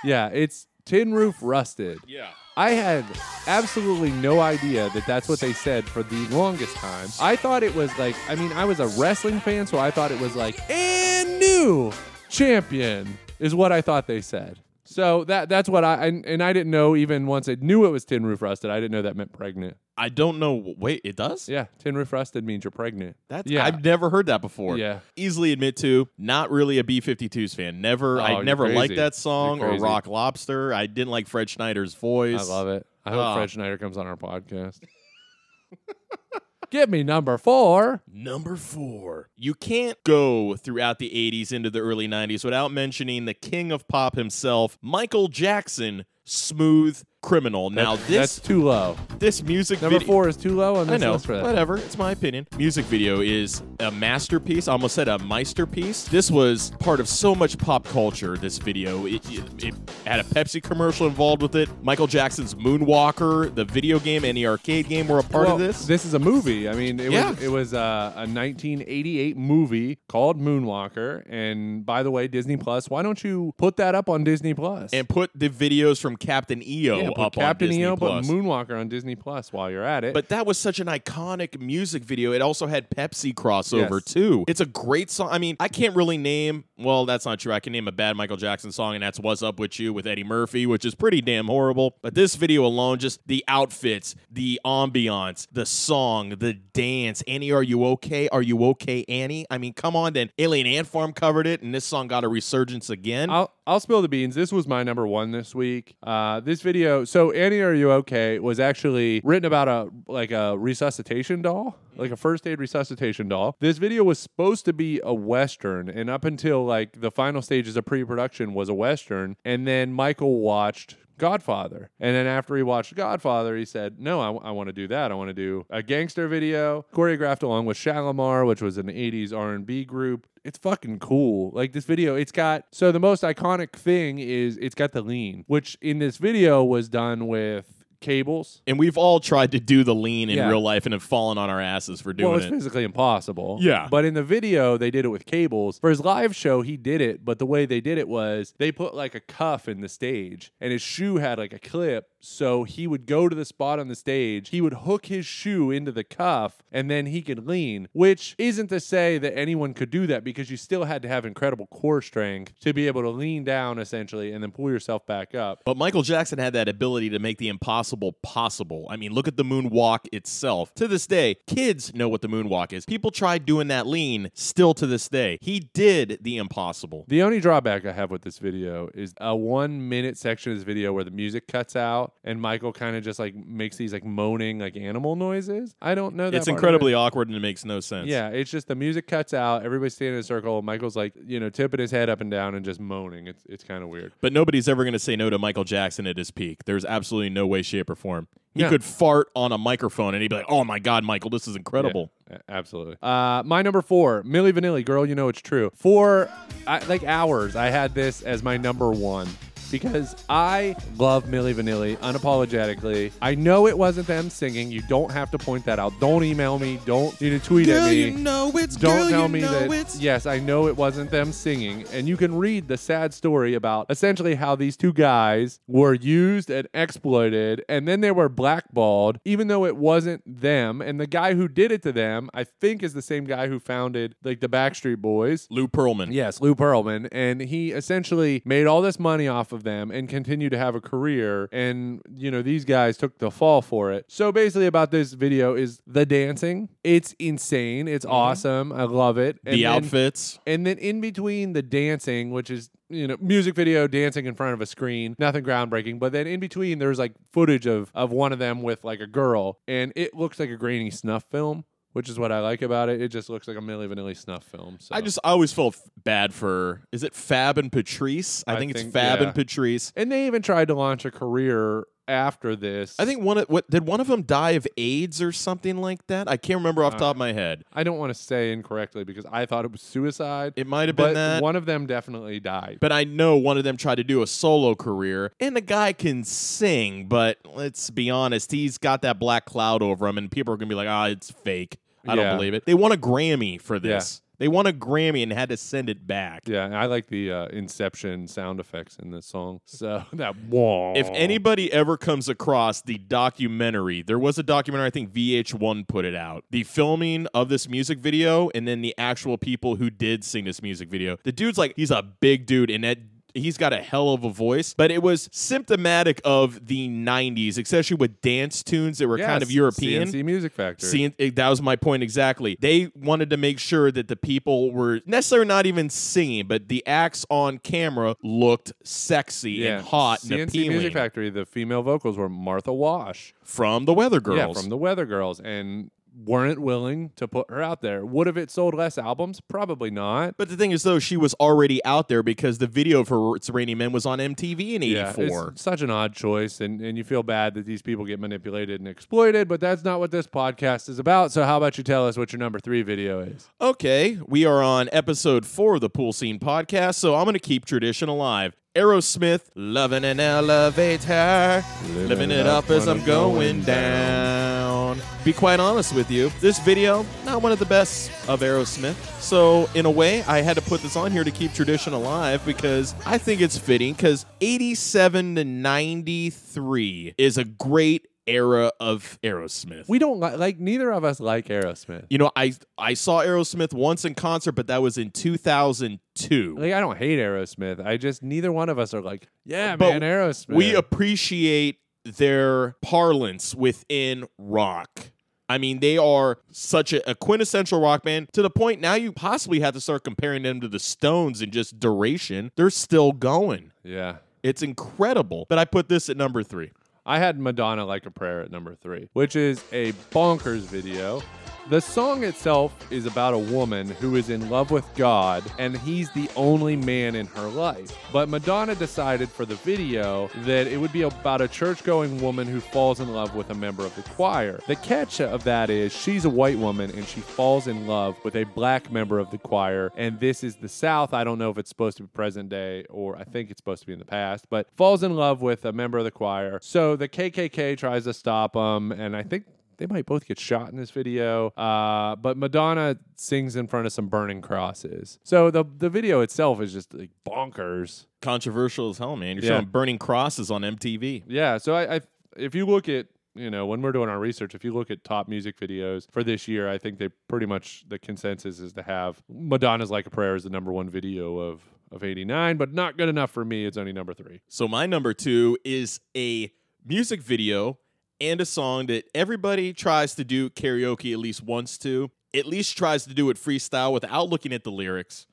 A: Yeah, it's tin roof rusted.
B: yeah.
A: I had absolutely no idea that that's what they said for the longest time. I thought it was like, I mean, I was a wrestling fan, so I thought it was like, and new champion is what I thought they said. So that that's what I and, and I didn't know even once I knew it was tin roof rusted. I didn't know that meant pregnant.
B: I don't know. Wait, it does?
A: Yeah, tin roof rusted means you're pregnant.
B: That's
A: yeah.
B: I've never heard that before.
A: Yeah.
B: Easily admit to not really a B52s fan. Never
A: Oh,
B: I never liked that song or. Rock Lobster. I didn't like Fred Schneider's voice.
A: I love it. I hope
B: Oh.
A: Fred ah. Schneider comes on our podcast. Give me number four.
B: Number four. You can't go throughout the 80s into the early 90s without mentioning the king of pop himself, Michael Jackson, Smooth Criminal. Now this
A: that's too low.
B: this music
A: Number
B: video
A: four is too low on
B: I know,
A: list for that.
B: whatever. It's my opinion. Music video is a masterpiece. I almost said a meisterpiece. This was part of so much pop culture. This video, it, it, it had a Pepsi commercial involved with it. Michael Jackson's Moonwalker, the video game, and the arcade game were a part
A: well,
B: of this.
A: This is a movie. I mean, it
B: Yeah.
A: was it was uh, a 1988 movie called Moonwalker. And by the way, Disney Plus. Why don't you put that up on Disney
B: and put the videos from Captain EO
A: yeah,
B: up
A: Captain
B: on Disney
A: EO,
B: Plus.
A: put Moonwalker on Disney Plus while you're at it.
B: But that was such an iconic music video. It also had Pepsi crossover
A: Yes.
B: too. It's a great song. I mean, I can't really name. Well, that's not true. I can name a bad Michael Jackson song, and that's "What's Up with You" with Eddie Murphy, which is pretty damn horrible. But this video alone, just the outfits, the ambiance, the song, the dance. Annie, are you okay? Are you okay, Annie? I mean, come on. Then Alien Ant Farm covered it, and this song got a resurgence again.
A: I'll I'll spill the beans. This was my number one this week. Uh, this video. So Annie, are you okay? Was actually written about a like a resuscitation doll, like a first aid resuscitation doll. This video was supposed to be a western, and up until like the final stages of pre-production was a western, and then Michael watched. Godfather. And then after he watched Godfather, he said, No, I, want to do that. I want to do a gangster video choreographed along with Shalamar, which was an 80s R&B group. It's fucking cool. Like this video, it's got so the most iconic thing is it's got the lean, which in this video was done with cables.
B: and we've all tried to do the lean in
A: Yeah.
B: real life and have fallen on our asses for doing
A: well, it's
B: it.
A: physically impossible.
B: Yeah.
A: But in the video, they did it with cables. For his live show, he did it, but the way they did it was they put like a cuff in the stage, and his shoe had like a clip. So he would go to the spot on the stage, he would hook his shoe into the cuff, and then he could lean, which isn't to say that anyone could do that because you still had to have incredible core strength to be able to lean down essentially and then pull yourself back up.
B: But Michael Jackson had that ability to make the impossible possible. I mean, look at the moonwalk itself. To this day, kids know what the moonwalk is. People tried doing that lean still to this day. He did the impossible.
A: The only drawback I have with this video is a one minute section of this video where the music cuts out and Michael kind of just like makes these like moaning like animal noises. I don't know that.
B: It's incredibly
A: it.
B: awkward and it makes no sense.
A: Yeah, it's just the music cuts out. Everybody's standing in a circle. Michael's like, you know, tipping his head up and down and just moaning. It's it's kind of weird.
B: But nobody's ever going to say no to Michael Jackson at his peak. There's absolutely no way, shape, or form. He
A: Yeah.
B: could fart on a microphone and he'd be like, oh my God, Michael, this is incredible.
A: Yeah, absolutely. Uh, my number four, Milli Vanilli, girl, you know it's true. For I, like hours, I had this as my number one because I love Milli Vanilli unapologetically. I know it wasn't them singing. You don't have to point that out. Don't email me. Don't you know, tweet at me.
B: know it's
A: Don't tell me that. It's. Yes, I know it wasn't them singing. And you can read the sad story about essentially how these two guys were used and exploited, and then they were blackballed, even though it wasn't them. And the guy who did it to them, I think, is the same guy who founded like the Backstreet Boys.
B: Lou Pearlman.
A: Yes, Lou Pearlman. And he essentially made all this money off of of them and continue to have a career. And, you know, these guys took the fall for it. So basically, about this video is the dancing. It's insane. It's mm-hmm. awesome. I love it. And
B: the
A: then-
B: outfits.
A: and then in between the dancing, which is you know music video dancing in front of a screen, nothing groundbreaking. But then in between, there's like footage of of one of them with like a girl, and it looks like a grainy snuff film, which is what I like about it. It just looks like a Milli Vanilli snuff film. So
B: I just I always felt f- bad for is it Fab and Patrice? I,
A: I
B: think,
A: think-
B: it's Fab
A: yeah.
B: and Patrice.
A: and they even tried to launch a career after this.
B: I think one of what did one of them die of AIDS or something like that? I can't remember off the top of my head.
A: I don't want to say incorrectly because I thought it was suicide.
B: It might have been that.
A: one of them definitely died.
B: But I know one of them tried to do a solo career, and the guy can sing, but let's be honest, he's got that black cloud over him, and people are gonna be like, "Ah, it's fake." I
A: Yeah.
B: don't believe it. They won a Grammy for this. They won a Grammy and had to send it back.
A: yeah, I like the uh, Inception sound effects in this song. So that wah.
B: If anybody ever comes across the documentary, there was a documentary, I think VH1 put it out. The filming of this music video and then the actual people who did sing this music video. The dude's like, he's a big dude and that he's got a hell of a voice, but it was symptomatic of the 90s, especially with dance tunes that were kind of
A: Yes,
B: European.
A: C+C Music Factory.
B: See, eh, it- that was my point exactly. They wanted to make sure that the people were necessarily not even singing, but the acts on camera looked sexy and hot and
A: C+C
B: appealing
A: Music Factory. The female vocals were Martha Wash.
B: from the Weather Girls.
A: Yeah, from the Weather Girls, and weren't willing to put her out there. Would have it sold less albums? Probably not.
B: but the thing is, though, she was already out there because the video for It's Raining Men was on MTV in
A: Yeah,
B: '84.
A: it's such an odd choice, and, and you feel bad that these people get manipulated and exploited, but that's not what this podcast is about. So, how about you tell us what your number three video is?
B: Okay, we are on episode four of the Pool Scene podcast, so I'm going to keep tradition alive. Aerosmith, loving an elevator, living, it up as I'm going down. Be quite honest with you, this video, not one of the best of Aerosmith. So, in a way, I had to put this on here to keep tradition alive because I think it's fitting because 87 to 93 is a great era of Aerosmith.
A: We don't li- like, neither of us like Aerosmith.
B: You know, I I saw Aerosmith once in concert, but that was in 2002.
A: Like, I don't hate Aerosmith. I just, neither one of us are like, yeah,
B: But
A: man, Aerosmith.
B: We appreciate their parlance within rock. I mean, they are such a, a quintessential rock band to the point now you possibly have to start comparing them to the Stones in just duration. They're still going.
A: yeah.
B: It's incredible. But I put this at number three.
A: I had Madonna Like a Prayer at number three, which is a bonkers video. The song itself is about a woman who is in love with God and he's the only man in her life. But Madonna decided for the video that it would be about a church going woman who falls in love with a member of the choir. The catch of that is she's a white woman and she falls in love with a black member of the choir. And this is the South. I don't know if it's supposed to be present day or I think it's supposed to be in the past, but falls in love with a member of the choir. So the KKK tries to stop them. And I think they might both get shot in this video. Uh, but Madonna sings in front of some burning crosses. So the the video itself is just like bonkers.
B: Controversial as hell, man. You're
A: Yeah.
B: showing burning crosses on MTV.
A: Yeah. So I, I if you look at you know when we're doing our research, if you look at top music videos for this year, I think they pretty much the consensus is to have Madonna's "Like a Prayer" is the number one video of of '89, but not good enough for me. It's only number three.
B: So my number two is a music video and a song that everybody tries to do karaoke at least once to, at least tries to do it freestyle without looking at the lyrics.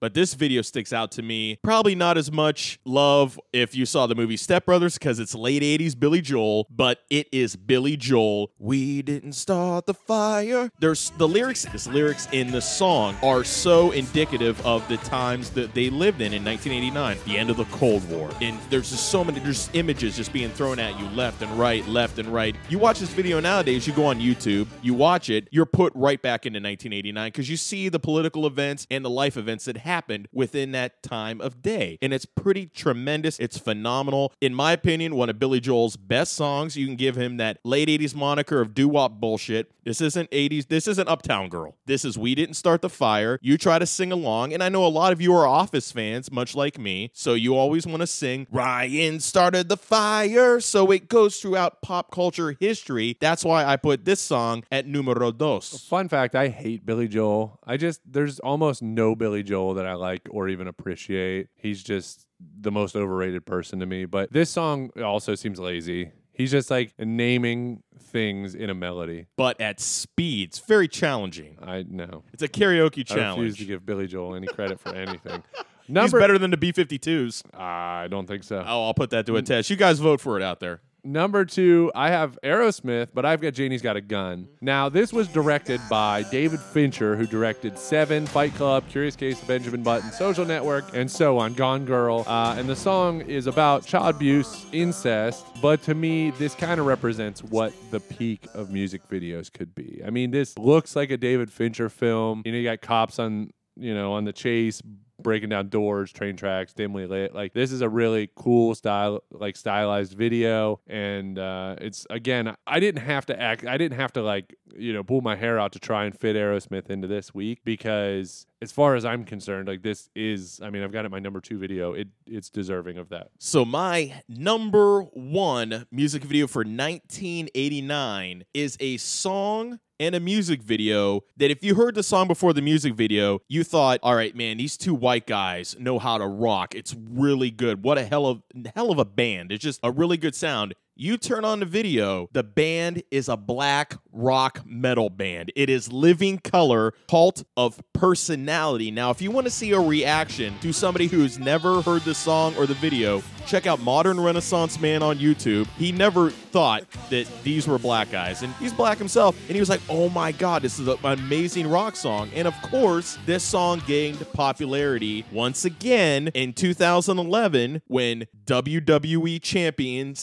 B: But this video sticks out to me. Probably not as much love if you saw the movie Step Brothers because it's late 80s Billy Joel, but it is Billy Joel. We didn't start the fire. There's the lyrics, this lyrics in the song are so indicative of the times that they lived in in 1989, the end of the Cold War. And there's just so many there's images just being thrown at you left and right, left and right. You watch this video nowadays, you go on YouTube, you watch it, you're put right back into 1989 because you see the political events and the life events that happened within that time of day. And it's pretty tremendous. It's phenomenal. In my opinion, one of Billy Joel's best songs. You can give him that late 80s moniker of doo wop bullshit. This isn't 80s. This isn't Uptown Girl. This is We Didn't Start the Fire. You try to sing along. And I know a lot of you are Office fans, much like me. So you always want to sing, Ryan started the fire. So it goes throughout pop culture history. That's why I put this song at numero dos.
A: Fun fact: I hate Billy Joel. I just there's almost no Billy Joel that I like or even appreciate. He's just the most overrated person to me. But this song also seems lazy. He's just like naming things in a melody.
B: But at speeds, very challenging.
A: I know.
B: It's a karaoke
A: I refuse
B: challenge.
A: to give Billy Joel any credit for anything.
B: He's
A: Number
B: better than the B52s.
A: I don't think so.
B: Oh, I'll put that to a test. You guys vote for it out there.
A: Number two, I have Aerosmith, but I've got Janie's Got a Gun. Now, this was directed by David Fincher, who directed Seven, Fight Club, Curious Case of Benjamin Button, Social Network, and so on, Gone Girl. Uh, and the song is about child abuse, incest, but to me, this kind of represents what the peak of music videos could be. I mean, this looks like a David Fincher film. You know, you got cops on, you know, on the chase, breaking down doors, train tracks, dimly lit. Like this is a really cool style, like stylized video, and uh, it's again, I didn't have to act, I didn't have to like you know pull my hair out to try and fit Aerosmith into this week because as far as I'm concerned, like this is, I mean, I've got it my number two video. It it's deserving of that.
B: So my number one music video for 1989 is a song and a music video that if you heard the song before the music video, you thought, all right, man, these two white guys know how to rock. It's really good. What a hell of hell of a band. It's just a really good sound. You turn on the video, the band is a black rock metal band. It is Living Colour, Cult of Personality. Now, if you want to see a reaction to somebody who's never heard the song or the video, check out Modern Renaissance Man on YouTube. He never thought that these were black guys, and he's black himself. And he was like, oh my God, this is an amazing rock song. And of course, this song gained popularity once again in 2011 when WWE champion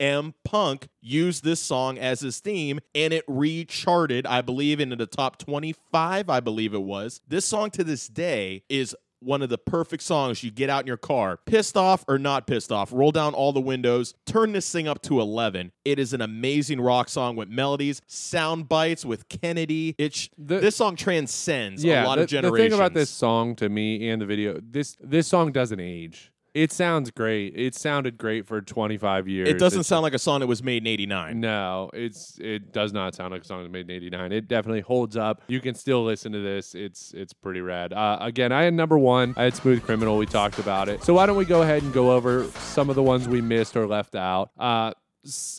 B: CM Punk used this song as his theme and it recharted, I believe, into the top 25, I believe it was. This song to this day is one of the perfect songs you get out in your car, pissed off or not pissed off, roll down all the windows, turn this thing up to 11. It is an amazing rock song with melodies, sound bites with Kennedy. It's
A: The-
B: this song transcends
A: yeah,
B: a lot
A: the,
B: of generations.
A: the thing about this song to me and the video, this this song doesn't age. It sounds great. It sounded great for 25 years.
B: it doesn't
A: It's-
B: sound like a song that was made in 89.
A: No, it's it does not sound like a song that was made in '89. It definitely holds up. You can still listen to this. It's it's pretty rad. Uh, again, I had number one. I had Smooth Criminal. We talked about it. So why don't we go ahead and go over some of the ones we missed or left out? Uh,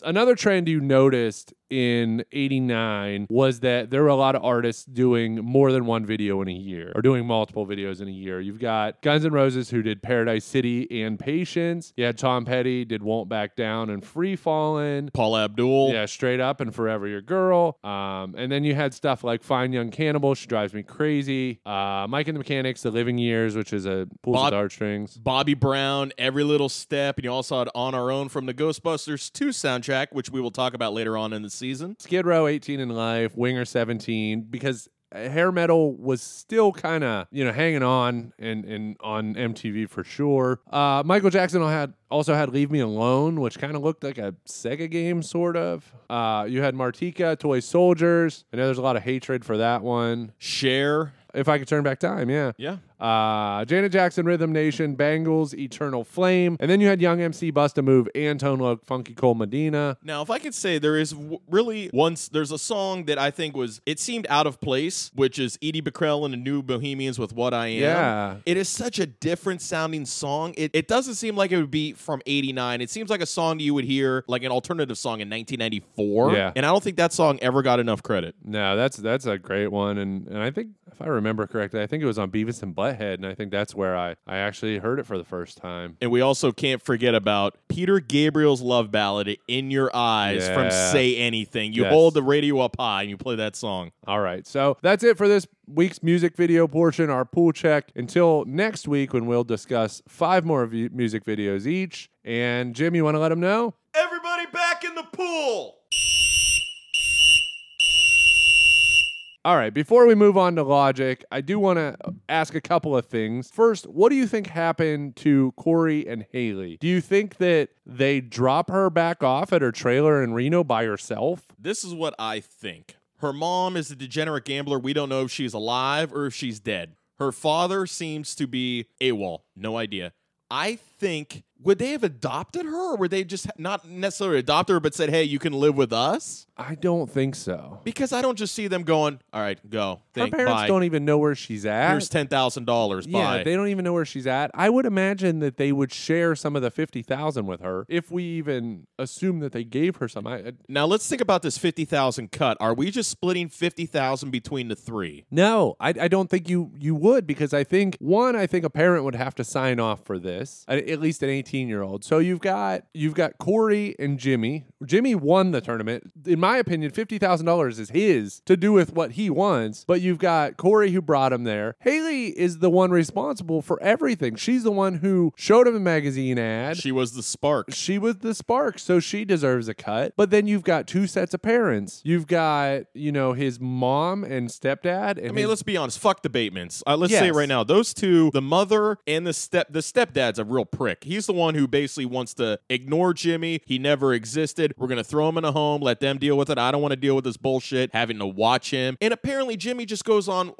A: another trend you noticed in 89 was that there were a lot of artists doing more than one video in a year or doing multiple videos in a year. You've got Guns N' Roses who did Paradise City and Patience. You had Tom Petty did Won't Back Down and Free Fallin'.
B: Paula Abdul.
A: Yeah, straight up and forever your girl. Um, and then you had stuff like Fine Young Cannibal, She Drives Me Crazy. Uh, Mike and the Mechanics, The Living Years, which is a
B: Bob-
A: with heartstrings.
B: Bobby Brown, Every Little Step, and you also had On Our Own from the Ghostbusters 2 soundtrack, which we will talk about later on in the season.
A: Skid Row, 18 in Life, Winger 17, because hair metal was still kind of you know hanging on and and on MTV for sure. Uh, Michael Jackson had also had Leave Me Alone, which kind of looked like a Sega game sort of. Uh, you had Martika, Toy Soldiers. I know there's a lot of hatred for that one.
B: Cher.
A: If I could turn back time, yeah.
B: Yeah.
A: Uh, Janet Jackson, Rhythm Nation, Bangles, Eternal Flame. And then you had Young MC, Bust a Move, and Tone Loc, Funky Cold Medina.
B: Now, if I could say there is w- really once there's a song that I think was it seemed out of place, which is Edie Brickell and the New Bohemians with What I Am.
A: Yeah.
B: It is such a different sounding song. It, it doesn't seem like it would be from 89. It seems like a song you would hear like an alternative song in 1994.
A: Yeah.
B: And I don't think that song ever got enough credit.
A: No, that's that's a great one, and and I think if I remember correctly, I think it was on Beavis and Butthead, and I think that's where I I actually heard it for the first time.
B: And we also can't forget about Peter Gabriel's love ballad "In Your Eyes" from "Say Anything." You
A: Yes.
B: hold the radio up high and you play that song.
A: All right, so that's it for this week's music video portion, our pool check. Until next week, when we'll discuss five more vi- music videos each. And Jim, you want to let them know?
B: Everybody back in the pool.
A: All right, before we move on to logic, I do want to ask a couple of things. First, what do you think happened to Corey and Haley? Do you think that they drop her back off at her trailer in Reno by herself?
B: This is what I think. Her mom is a degenerate gambler. We don't know if she's alive or if she's dead. Her father seems to be AWOL. No idea. I think would they have adopted her or would they just not necessarily adopt her but said, hey, you can live with us?
A: I don't think so.
B: Because I don't just see them going, all right, go.
A: Her parents
B: bye.
A: don't even know where she's at.
B: Here's $10,000.
A: yeah,
B: Bye.
A: they don't even know where she's at. I would imagine that they would share some of the fifty thousand with her if we even assume that they gave her some. I, I-
B: now let's think about this 50,000 cut. Are we just splitting 50,000 between the three?
A: no, I, I don't think you you would because I think one, I think a parent would have to sign off for this, at, at least an eighteen year old. So you've got you've got Corey and Jimmy. Jimmy won the tournament. In my opinion, fifty thousand dollars is his to do with what he wants. But you've got Corey who brought him there. Haley is the one responsible for everything. She's the one who showed him a magazine ad.
B: She was the spark.
A: she was the spark, so she deserves a cut. But then you've got two sets of parents. You've got, you know, his mom and stepdad. And
B: I mean,
A: his-
B: let's be honest. Fuck the Batemans. Uh, let's say it right now. Those two, the mother and the step, the stepdad's a real prick. He's the one who basically wants to ignore Jimmy. He never existed. We're gonna throw him in a home, let them deal with it. I don't want to deal with this bullshit. Having to watch him, and apparently Jimmy just goes on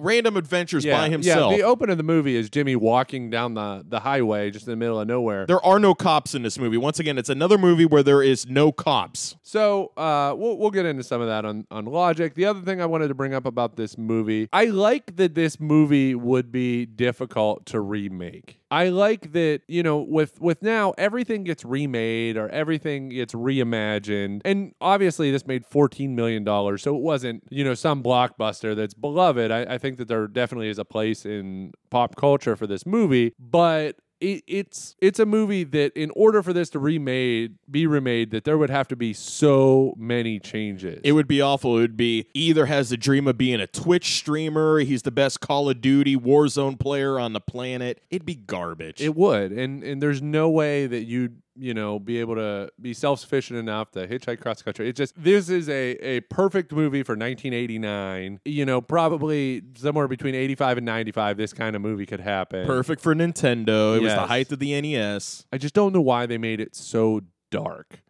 B: random adventures
A: yeah,
B: by himself.
A: Yeah, the open of the movie is Jimmy walking down the, the highway just in the middle of nowhere.
B: there are no cops in this movie. Once again, it's another movie where there is no cops.
A: So uh, we'll we'll get into some of that on on logic. The other thing I wanted to bring up about this movie, I like that this movie would be difficult to remake. I like that you know with with now everything gets remade or everything gets reimagined, and obviously this made fourteen million dollars, so it wasn't you know some blockbuster that's beloved. I, I think that there definitely is a place in pop culture for this movie, but it, it's it's a movie that in order for this to remade be remade that there would have to be so many changes
B: It would be awful. It would be either has the dream of being a Twitch streamer, he's the best Call of Duty Warzone player on the planet. It'd be garbage.
A: it would and and there's no way that you'd you know be able to be self-sufficient enough to hitchhike cross country. It just this is a a perfect movie for 1989 you know probably somewhere between 85 and 95 this kind of movie could happen.
B: Perfect for Nintendo. It was the height of the NES.
A: I just don't know why they made it so dark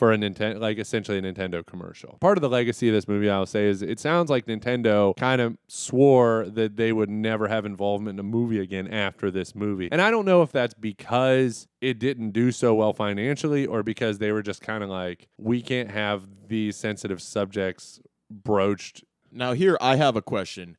A: for a Nintendo, like essentially a Nintendo commercial. Part of the legacy of this movie, I'll say, is it sounds like Nintendo kind of swore that they would never have involvement in a movie again after this movie. And I don't know if that's because it didn't do so well financially or because they were just kind of like, we can't have these sensitive subjects broached.
B: Now here I have a question.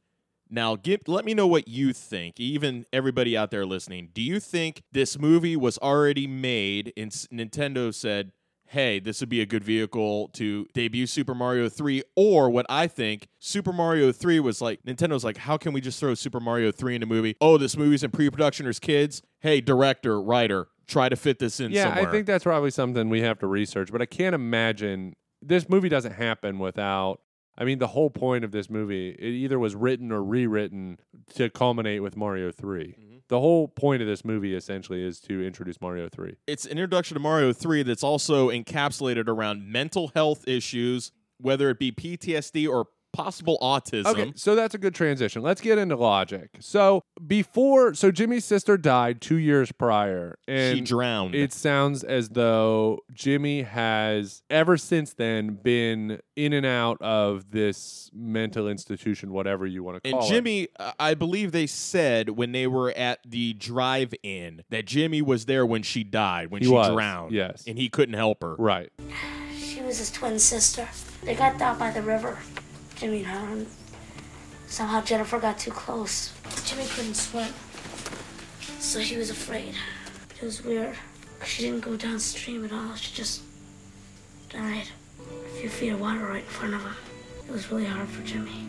B: Now give let me know what you think. Even everybody out there listening. Do you think this movie was already made and Nintendo said, "Hey, this would be a good vehicle to debut Super Mario 3?" Or what I think, Super Mario 3 was like Nintendo's like, "How can we just throw Super Mario 3 in a movie? Oh, this movie's in pre-production there's kids. Hey, director, writer, try to fit this in
A: Yeah,
B: somewhere."
A: I think that's probably something we have to research, but I can't imagine this movie doesn't happen without. I mean, the whole point of this movie, it either was written or rewritten to culminate with Mario 3. Mm-hmm. The whole point of this movie essentially is to introduce Mario 3.
B: it's an introduction to Mario 3 that's also encapsulated around mental health issues, whether it be PTSD or possible autism.
A: Okay, so that's a good transition. Let's get into logic. So before, so Jimmy's sister died two years prior, and
B: she drowned.
A: It sounds as though Jimmy has ever since then been in and out of this mental institution, whatever you want to
B: and
A: call it.
B: And Jimmy, I believe they said when they were at the drive-in that Jimmy was there when she died, when
A: He
B: she
A: was,
B: drowned.
A: yes.
B: And he couldn't help her.
A: Right.
D: She was his twin sister. They got down by the river, Jimmy and somehow Jennifer got too close. Jimmy couldn't swim, so he was afraid. It was weird. She didn't go downstream at all. She just died. A few feet of water right in front of her. It was really hard for Jimmy.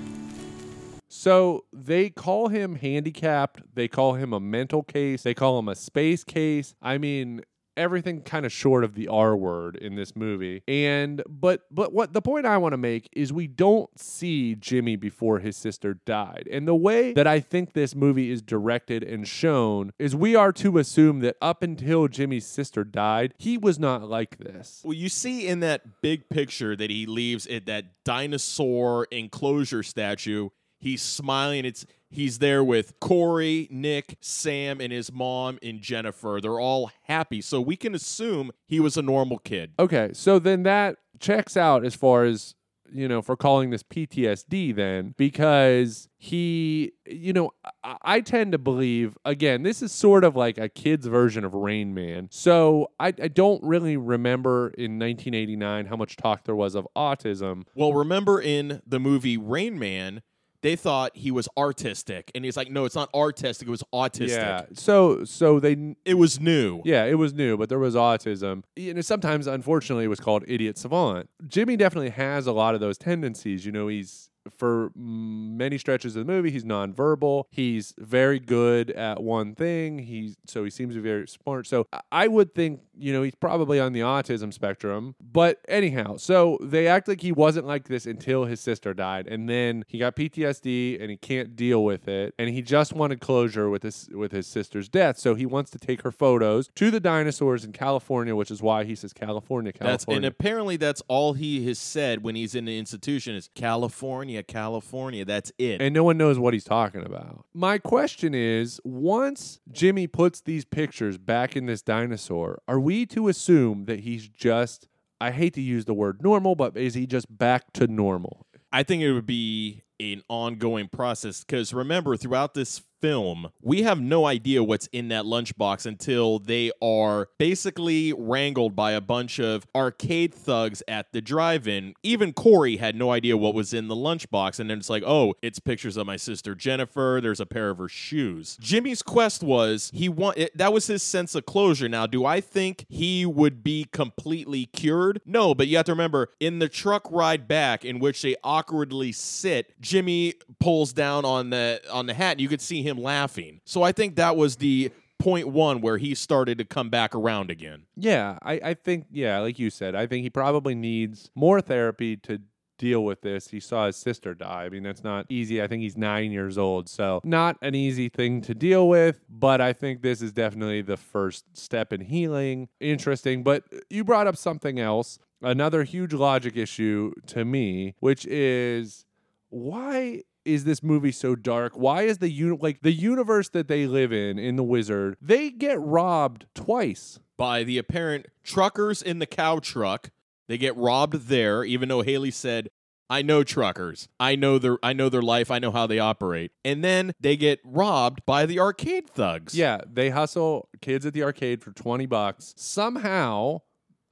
A: So they call him handicapped. They call him a mental case. They call him a space case. I mean, everything kind of short of the R word in this movie. And but but what the point I want to make is we don't see Jimmy before his sister died. And the way that I think this movie is directed and shown is we are to assume that up until Jimmy's sister died, he was not like this.
B: Well, you see in that big picture that he leaves at that dinosaur enclosure statue, he's smiling. It's he's there with Corey, Nick, Sam, and his mom and Jennifer. They're all happy. So we can assume he was a normal kid.
A: Okay, so then that checks out as far as you know, for calling this PTSD then because he, you know, I, I tend to believe, again, this is sort of like a kid's version of Rain Man. So I, I don't really remember in 1989 how much talk there was of autism.
B: Well, remember in the movie Rain Man, they thought he was artistic, and he's like, "No, it's not artistic. It was autistic.
A: Yeah. So, so they,
B: It was new."
A: Yeah, it was new, but there was autism. You know, sometimes, unfortunately, it was called idiot savant. Jimmy definitely has a lot of those tendencies. You know, he's for many stretches of the movie, he's nonverbal. He's very good at one thing. He's so he seems to be very smart. So I would think, you know, he's probably on the autism spectrum. But anyhow, so they act like he wasn't like this until his sister died, and then he got PTSD and he can't deal with it, and he just wanted closure with his with his sister's death. So he wants to take her photos to the dinosaurs in California, which is why he says California,
B: That's
A: California.
B: and apparently that's all he has said when he's in the institution is California, California. That's it.
A: and no one knows what he's talking about. My question is once Jimmy puts these pictures back in this dinosaur, are we to assume that he's just, I hate to use the word normal, but is he just back to normal?
B: I think it would be an ongoing process because remember, throughout this film, we have no idea what's in that lunchbox until they are basically wrangled by a bunch of arcade thugs at the drive in. Even Corey had no idea what was in the lunchbox, and then it's like, oh, it's pictures of my sister Jennifer. There's a pair of her shoes. Jimmy's quest was he want it, that was his sense of closure. Now, do I think he would be completely cured? No, but you have to remember in the truck ride back, in which they awkwardly sit, Jimmy pulls down on the on the hat, and you could see him laughing. So I think that was the point one where he started to come back around again.
A: Yeah, I, I think, yeah, like you said, I think he probably needs more therapy to deal with this. He saw his sister die. I mean, that's not easy. I think he's nine years old. So, not an easy thing to deal with, but I think this is definitely the first step in healing. Interesting. But you brought up something else, another huge logic issue to me, which is why is this movie so dark? Why is the uni- like the universe that they live in in the Wizard? They get robbed twice.
B: By the apparent truckers in the cow truck. They get robbed there, even though Haley said, I know truckers. I know their I know their life. I know how they operate. And then they get robbed by the arcade thugs.
A: Yeah, they hustle kids at the arcade for 20 bucks. Somehow,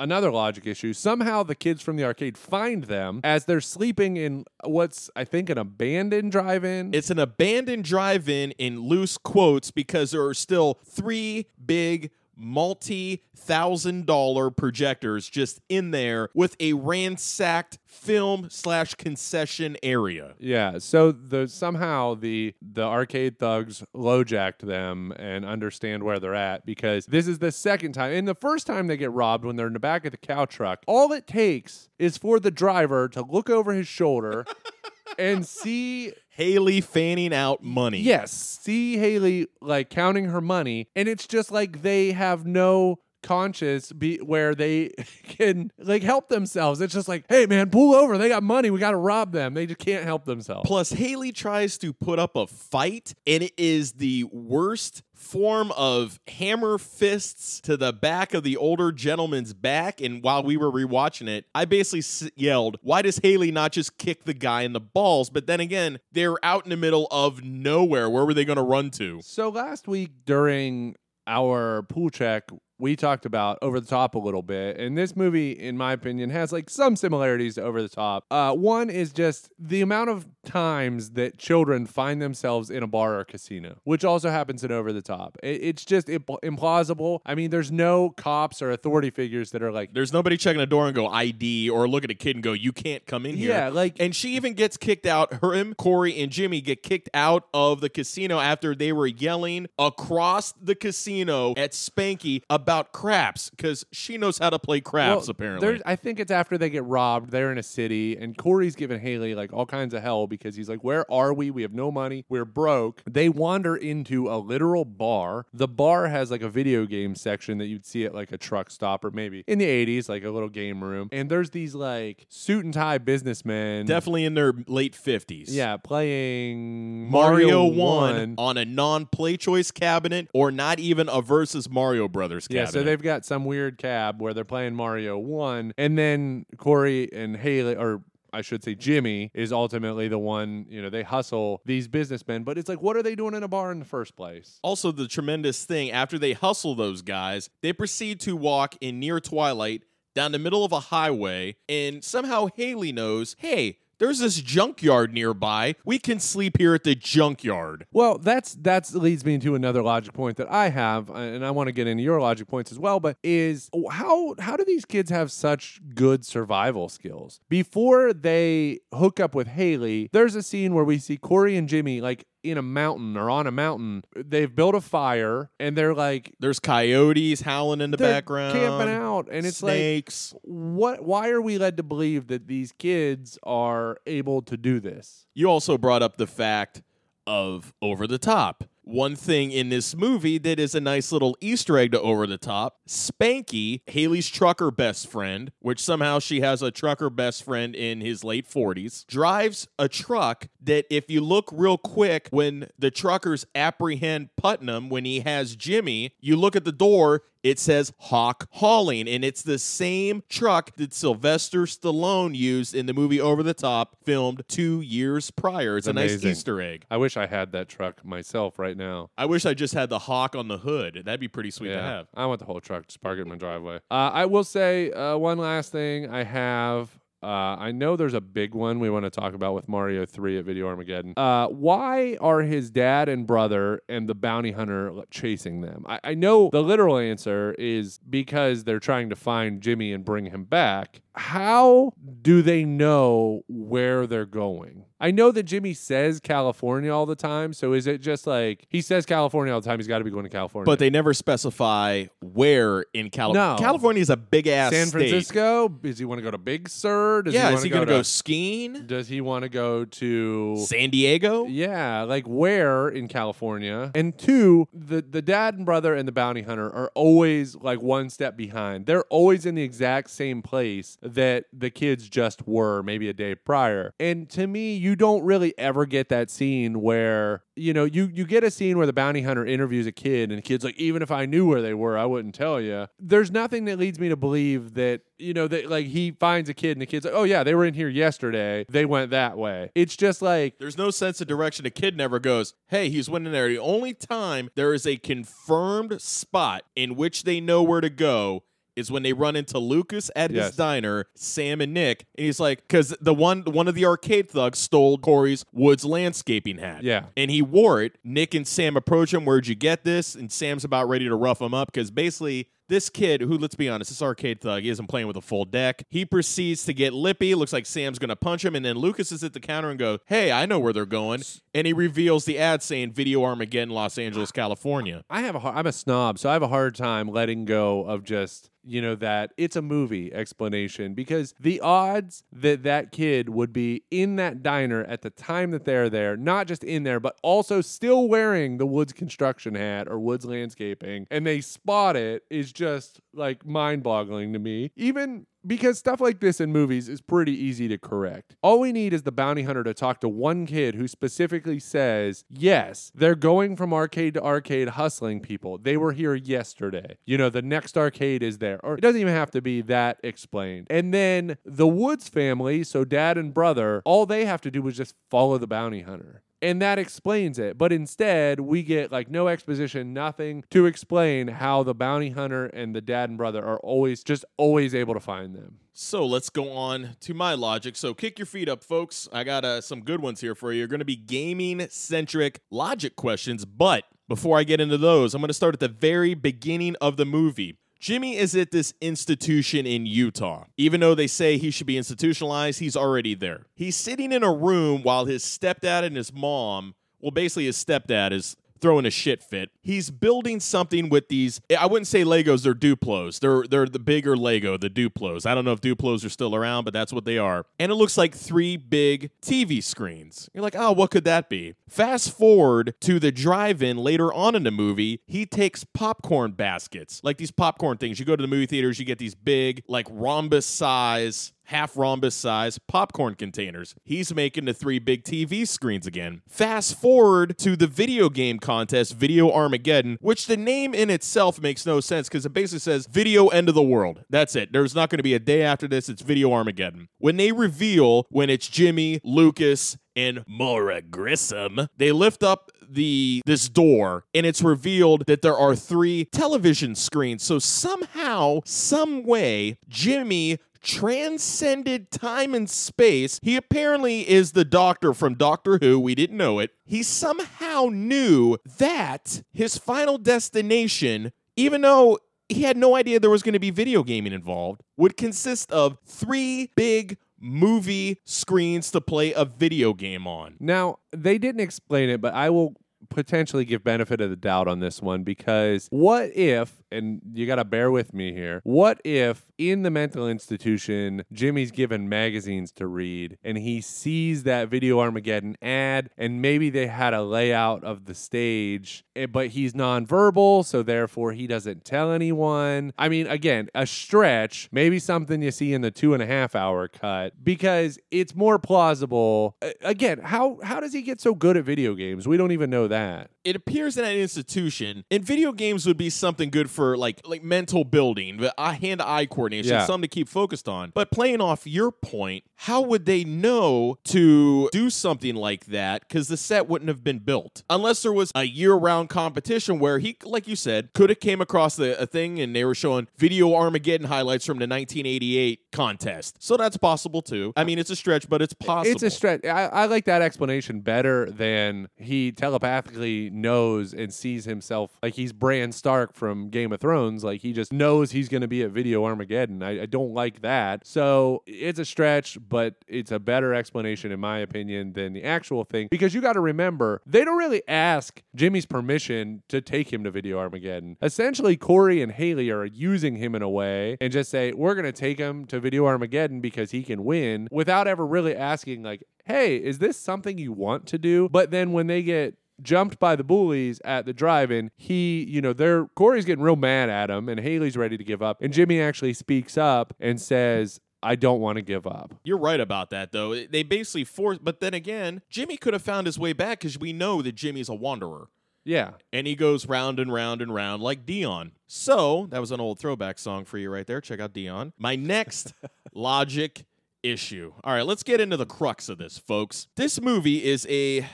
A: another logic issue, somehow the kids from the arcade find them as they're sleeping in what's, I think, an abandoned drive in.
B: It's an abandoned drive-in in loose quotes because there are still three big multi-thousand dollar projectors just in there with a ransacked film slash concession area.
A: Yeah, so the somehow the the arcade thugs lowjacked them and understand where they're at because this is the second time. And the first time they get robbed when they're in the back of the cow truck, all it takes is for the driver to look over his shoulder and see
B: Haley fanning out money.
A: Yes, see Haley like counting her money, and it's just like they have no conscience be where they can like help themselves. It's just like, hey man, pull over. They got money. We got to rob them. They just can't help themselves.
B: Plus, Haley tries to put up a fight, and it is the worst form of hammer fists to the back of the older gentleman's back. And while we were rewatching it, I basically s- yelled, Why does Haley not just kick the guy in the balls? But then again, they're out in the middle of nowhere. Where were they going to run to?
A: So last week during our pool check, we talked about over the top a little bit, and this movie, in my opinion, has like some similarities to over the top. Uh, one is just the amount of times that children find themselves in a bar or casino, which also happens in over the top. It, it's just imp- implausible. I mean, there's no cops or authority figures that are like,
B: There's nobody checking the door and go ID or look at a kid and go, You can't come in here.
A: Yeah, like-
B: and she even gets kicked out. Her, him, Corey, and Jimmy get kicked out of the casino after they were yelling across the casino at Spanky about craps because she knows how to play craps,
A: Well,
B: apparently.
A: I think it's after they get robbed. They're in a city, and Corey's giving Haley like all kinds of hell because he's like, "Where are we? We have no money. We're broke." They wander into a literal bar. The bar has like a video game section that you'd see at like a truck stop or maybe in the '80s, like a little game room. And there's these like suit and tie businessmen,
B: Definitely in their late 50s.
A: yeah, playing
B: Mario,
A: Mario,
B: 1 on a non PlayChoice cabinet or not even a versus Mario Brothers
A: Yeah,
B: cabinet.
A: so they've got some weird cab where they're playing Mario 1, and then Corey and Haley, or I should say Jimmy is ultimately the one, you know, they hustle these businessmen, but it's like, what are they doing in a bar in the first place?
B: Also, the tremendous thing after they hustle those guys, they proceed to walk in near twilight down the middle of a highway, and somehow Haley knows, hey, there's this junkyard nearby. We can sleep here at the junkyard.
A: Well, that's that's leads me into another logic point that I have, uh, and I want to get into your logic points as well. But is how how do these kids have such good survival skills? Before they hook up with Haley, there's a scene where we see Corey and Jimmy like in a mountain or on a mountain. They've built a fire and they're like
B: There's coyotes howling in the
A: they're
B: background.
A: camping out, and it's like
B: snakes.
A: what? Why are we led to believe that these kids are able to do this?
B: You also brought up the fact of over the top. One thing in this movie that is a nice little Easter egg to over the top. Spanky, Haley's trucker best friend, which somehow she has a trucker best friend in his late 40s, drives a truck that, if you look real quick, when the truckers apprehend Putnam, when he has Jimmy, you look at the door, it says Hawk Hauling, and it's the same truck that Sylvester Stallone used in the movie Over the Top, filmed two years prior. It's a nice Easter egg.
A: I wish I had that truck myself right now.
B: I wish I just had the Hawk on the hood. That'd be pretty sweet to have.
A: I want the whole truck. Just park it in my driveway. Uh, I will say uh, one last thing. I have. Uh, I know there's a big one we want to talk about with Mario 3 at Video Armageddon. Uh, why are his dad and brother and the bounty hunter chasing them? I, I know the literal answer is because they're trying to find Jimmy and bring him back. How do they know where they're going? I know that Jimmy says California all the time. So is it just like he says California all the time? He's got to be going to California.
B: But they never specify where in California.
A: No.
B: California is a big ass
A: San
B: state.
A: Francisco? Does he want to go to Big Sur? Does
B: yeah,
A: he
B: is he going to
A: to
B: go skiing?
A: Does he want to go to
B: San Diego?
A: Yeah, like where in California? And two, the the dad and brother and the bounty hunter are always like one step behind. They're always in the exact same place that the kids just were maybe a day prior. And to me, you don't really ever get that scene where you know you you get a scene where the bounty hunter interviews a kid and the kid's like even if I knew where they were, I wouldn't tell you. There's nothing that leads me to believe that you know that like he finds a kid and the kid's like, "Oh yeah, they were in here yesterday. They went that way." It's just like
B: There's no sense of direction. A kid never goes, hey, he's winning there. The only time there is a confirmed spot in which they know where to go is when they run into Lucas at
A: Yes.
B: his diner, Sam and Nick, and he's like, because the one one of the arcade thugs stole Corey's Woods landscaping hat.
A: Yeah.
B: And he wore it. Nick and Sam approach him, Where'd you get this? And Sam's about ready to rough him up because basically this kid, who let's be honest, this arcade thug, he isn't playing with a full deck. He proceeds to get lippy. Looks like Sam's gonna punch him, and then Lucas is at the counter and go, "Hey, I know where they're going." And he reveals the ad saying "Video Armageddon, Los Angeles, California."
A: I have a har- I'm a snob, so I have a hard time letting go of just you know that it's a movie explanation because the odds that that kid would be in that diner at the time that they're there, not just in there, but also still wearing the Woods construction hat or Woods landscaping, and they spot it is just like mind-boggling to me. Even because stuff like this in movies is pretty easy to correct. All we need is the bounty hunter to talk to one kid who specifically says, Yes, they're going from arcade to arcade hustling people. They were here yesterday. You know, the next arcade is there. Or it doesn't even have to be that explained. And then the Woods family, so dad and brother, all they have to do is just follow the bounty hunter. And that explains it. But instead, we get like no exposition, nothing to explain how the bounty hunter and the dad and brother are always just always able to find them.
B: So let's go on to my logic. So kick your feet up, folks. I got uh, some good ones here for you. You're going to be gaming centric logic questions, but before I get into those, I'm going to start at the very beginning of the movie. Jimmy is at this institution in Utah. Even though they say he should be institutionalized, he's already there. He's sitting in a room while his stepdad and his mom, well, basically his stepdad is throwing a shit fit. He's building something with these. I wouldn't say Legos; they're Duplos. They're they're the bigger Lego, the Duplos. I don't know if Duplos are still around, but that's what they are. And it looks like three big TV screens. You're like, oh, what could that be? Fast forward to the drive-in later on in the movie. He takes popcorn baskets, like these popcorn things. You go to the movie theaters, you get these big, like rhombus size half rhombus size popcorn containers. He's making the three big TV screens again. Fast forward to the video game contest, Video Armageddon, which the name in itself makes no sense because it basically says Video End of the World. That's it. There's not going to be a day after this. It's Video Armageddon. When they reveal when it's Jimmy, Lucas, and Maura Grissom, they lift up the this door and it's revealed that there are three television screens. So somehow, some way, Jimmy transcended time and space. He apparently is the doctor from Doctor Who. We didn't know it. He somehow knew that his final destination, even though he had no idea there was going to be video gaming involved, would consist of three big movie screens to play a video game on.
A: Now, they didn't explain it, but I will potentially give benefit of the doubt on this one because what if and you got to bear with me here. What if in the mental institution, Jimmy's given magazines to read and he sees that Video Armageddon ad and maybe they had a layout of the stage, eh, but he's nonverbal, so therefore he doesn't tell anyone? I mean, again, a stretch, maybe something you see in the two and a half hour cut because it's more plausible. Again, how, how does he get so good at video games? We don't even know that.
B: It appears in an institution, and video games would be something good for like like mental building, hand-eye coordination,
A: Yeah.
B: something to keep focused on. But playing off your point, how would they know to do something like that? Because the set wouldn't have been built unless there was a year-round competition where he, like you said, could have came across the, a thing and they were showing video Armageddon highlights from the 1988 contest. So that's possible too. I mean, it's a stretch, but it's possible.
A: It's a stretch. I, I like that explanation better than he telepathically knows and sees himself like he's Bran Stark from Game of Thrones. Like he just knows he's going to be at Video Armageddon. I, I don't like that. So it's a stretch, but it's a better explanation, in my opinion, than the actual thing. Because you got to remember, they don't really ask Jimmy's permission to take him to Video Armageddon. Essentially, Corey and Haley are using him in a way and just say, we're going to take him to Video Armageddon because he can win without ever really asking, like, hey, is this something you want to do? But then when they get jumped by the bullies at the drive-in, he, you know, they're Corey's getting real mad at him and Haley's ready to give up. And Jimmy actually speaks up and says, I don't want to give up.
B: You're right about that, though. They basically forced, but then again, Jimmy could have found his way back because we know that Jimmy's a wanderer.
A: Yeah.
B: And he goes round and round and round like Dion. So, that was an old throwback song for you right there. Check out Dion. My next logic issue. All right, let's get into the crux of this, folks. This movie is a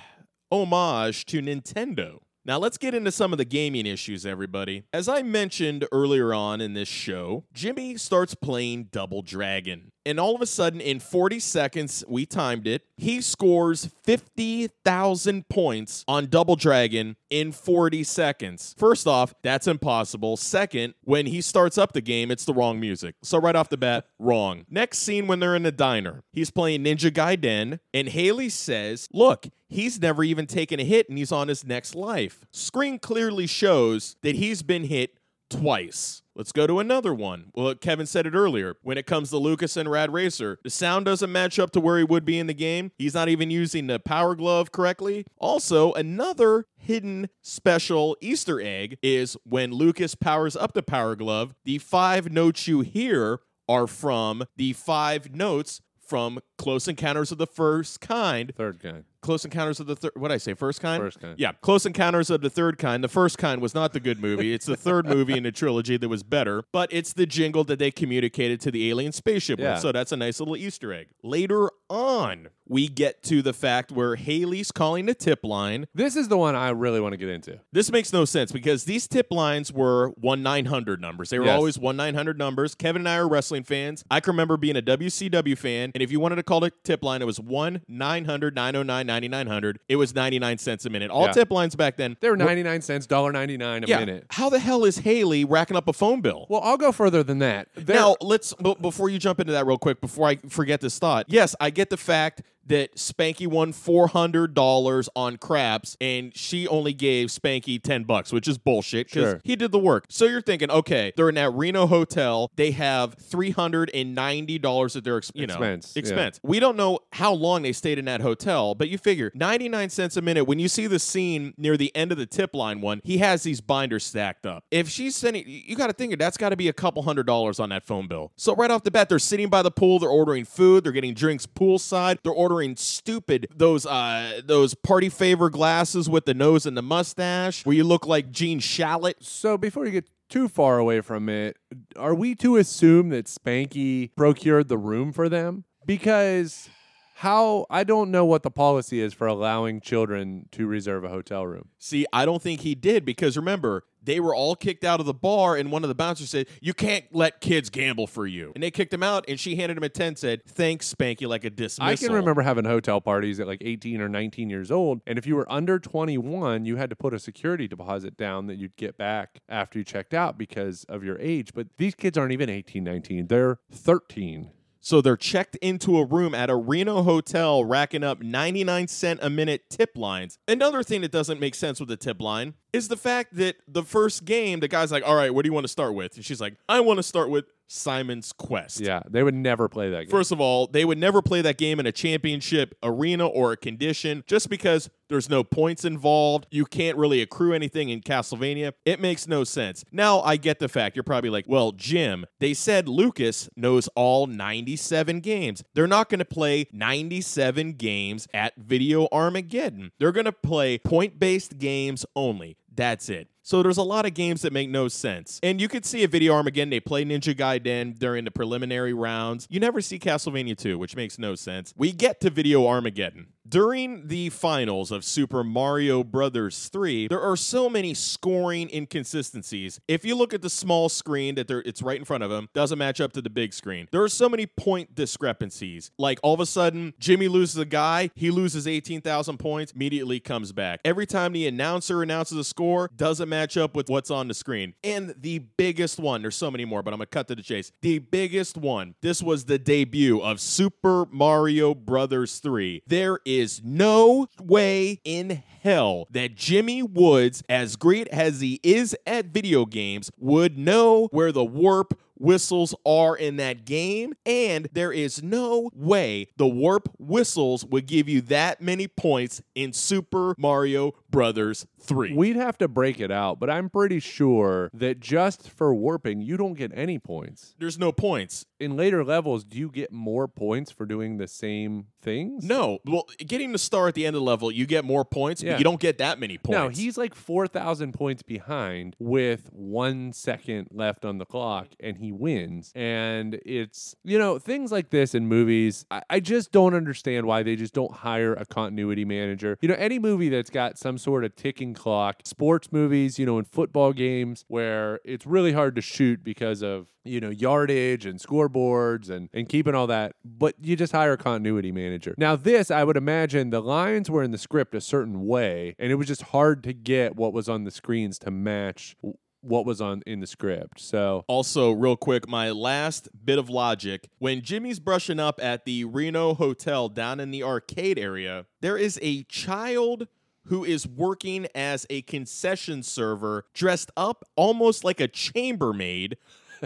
B: homage to Nintendo. Now, let's get into some of the gaming issues, everybody. As I mentioned earlier on in this show, Jimmy starts playing Double Dragon. And all of a sudden, in 40 seconds, we timed it, he scores 50,000 points on Double Dragon in 40 seconds. First off, that's impossible. Second, when he starts up the game, it's the wrong music. So, right off the bat, wrong. Next scene when they're in the diner, he's playing Ninja Gaiden, and Haley says, Look, he's never even taken a hit and he's on his next life. Screen clearly shows that he's been hit twice. Let's go to another one. Well, Kevin said it earlier. When it comes to Lucas and Rad Racer, the sound doesn't match up to where he would be in the game. He's not even using the power glove correctly. Also, another hidden special Easter egg is when Lucas powers up the power glove, the five notes you hear are from the five notes from Close Encounters of the First Kind.
A: Third kind.
B: Close Encounters of the Third. What did I say? First kind.
A: First kind.
B: Yeah, Close Encounters of the Third Kind. The first kind was not the good movie. It's the third movie in the trilogy that was better, but it's the jingle that they communicated to the alien spaceship. with. So that's a nice little Easter egg. Later on, we get to the fact where Haley's calling the tip line.
A: This is the one I really want to get into.
B: This makes no sense because these tip lines were 1 900 numbers. They were
A: Yes.
B: always 1 900 numbers. Kevin and I are wrestling fans. I can remember being a WCW fan, and if you wanted to call it tip line, it was 1 900 909 9900. It was 99 cents a minute. All
A: Yeah.
B: tip lines back then.
A: They were
B: were-
A: 99 cents, $1.99 a
B: yeah.
A: minute.
B: How the hell is Haley racking up a phone bill?
A: Well, I'll go further than that. There-
B: Now, let's b- before you jump into that real quick, before I forget this thought. Yes, I get the fact that Spanky won four hundred dollars on craps, and she only gave Spanky ten bucks, which is bullshit because
A: Sure.
B: he did the work. So you're thinking, okay, they're in that Reno hotel. They have three hundred and ninety dollars at their ex- you know
A: Expense, yeah.
B: expense. We don't know how long they stayed in that hotel, but you figure ninety nine cents a minute. When you see the scene near the end of the tip line one, he has these binders stacked up. If she's sending, you got to think that's got to be a couple hundred dollars on that phone bill. So right off the bat, they're sitting by the pool. They're ordering food. They're getting drinks poolside. They're ordering stupid those uh those party favor glasses with the nose and the mustache, where you look like Gene Shalit.
A: So before you get too far away from it, are we to assume that Spanky procured the room for them? Because how I don't know what the policy is for allowing children to reserve a hotel room.
B: See, I don't think he did because remember, they were all kicked out of the bar, and one of the bouncers said, You can't let kids gamble for you. And they kicked him out, and she handed him a 10, said, Thanks, Spanky, like a dismissal.
A: I can remember having hotel parties at like 18 or 19 years old, and if you were under 21, you had to put a security deposit down that you'd get back after you checked out because of your age. But these kids aren't even 18, 19; they're 13.
B: So they're checked into a room at a Reno hotel, racking up 99 cent a minute tip lines. Another thing that doesn't make sense with the tip line is the fact that the first game, the guy's like, All right, what do you want to start with? And she's like, I want to start with Simon's Quest.
A: Yeah, they would never play that game.
B: First of all, they would never play that game in a championship arena or a condition just because there's no points involved. You can't really accrue anything in Castlevania. It makes no sense. Now, I get the fact. You're probably like, well, Jim, they said Lucas knows all 97 games. They're not going to play 97 games at Video Armageddon. They're going to play point based games only. That's it. So there's a lot of games that make no sense. And you could see a video Armageddon. They play Ninja Gaiden during the preliminary rounds. You never see Castlevania 2, which makes no sense. We get to video Armageddon. During the finals of Super Mario Brothers 3, there are so many scoring inconsistencies. If you look at the small screen that it's right in front of him, doesn't match up to the big screen. There are so many point discrepancies. Like all of a sudden, Jimmy loses a guy, he loses 18,000 points, immediately comes back. Every time the announcer announces a score, doesn't match up with what's on the screen. And the biggest one, there's so many more, but I'm gonna cut to the chase. The biggest one, this was the debut of Super Mario Brothers 3. There is no way in hell that Jimmy Woods, as great as he is at video games, would know where the warp whistles are in that game, and there is no way the warp whistles would give you that many points in Super Mario Brothers 3.
A: We'd have to break it out, but I'm pretty sure that just for warping, you don't get any points.
B: There's no points.
A: In later levels, do you get more points for doing the same things?
B: No. Well, getting the star at the end of the level, you get more points,
A: Yeah.
B: but you don't get that many points.
A: No, he's like 4,000 points behind with one second left on the clock, and he wins. And it's, you know, things like this in movies, I, I just don't understand why they just don't hire a continuity manager. You know, any movie that's got some sort of ticking clock, sports movies, you know, in football games where it's really hard to shoot because of, you know, yardage and scoreboards and, and keeping all that, but you just hire a continuity manager. Now, this, I would imagine the lines were in the script a certain way, and it was just hard to get what was on the screens to match what was on in the script. So,
B: Also, real quick, my last bit of logic. When Jimmy's brushing up at the Reno Hotel down in the arcade area, there is a child who is working as a concession server dressed up almost like a chambermaid.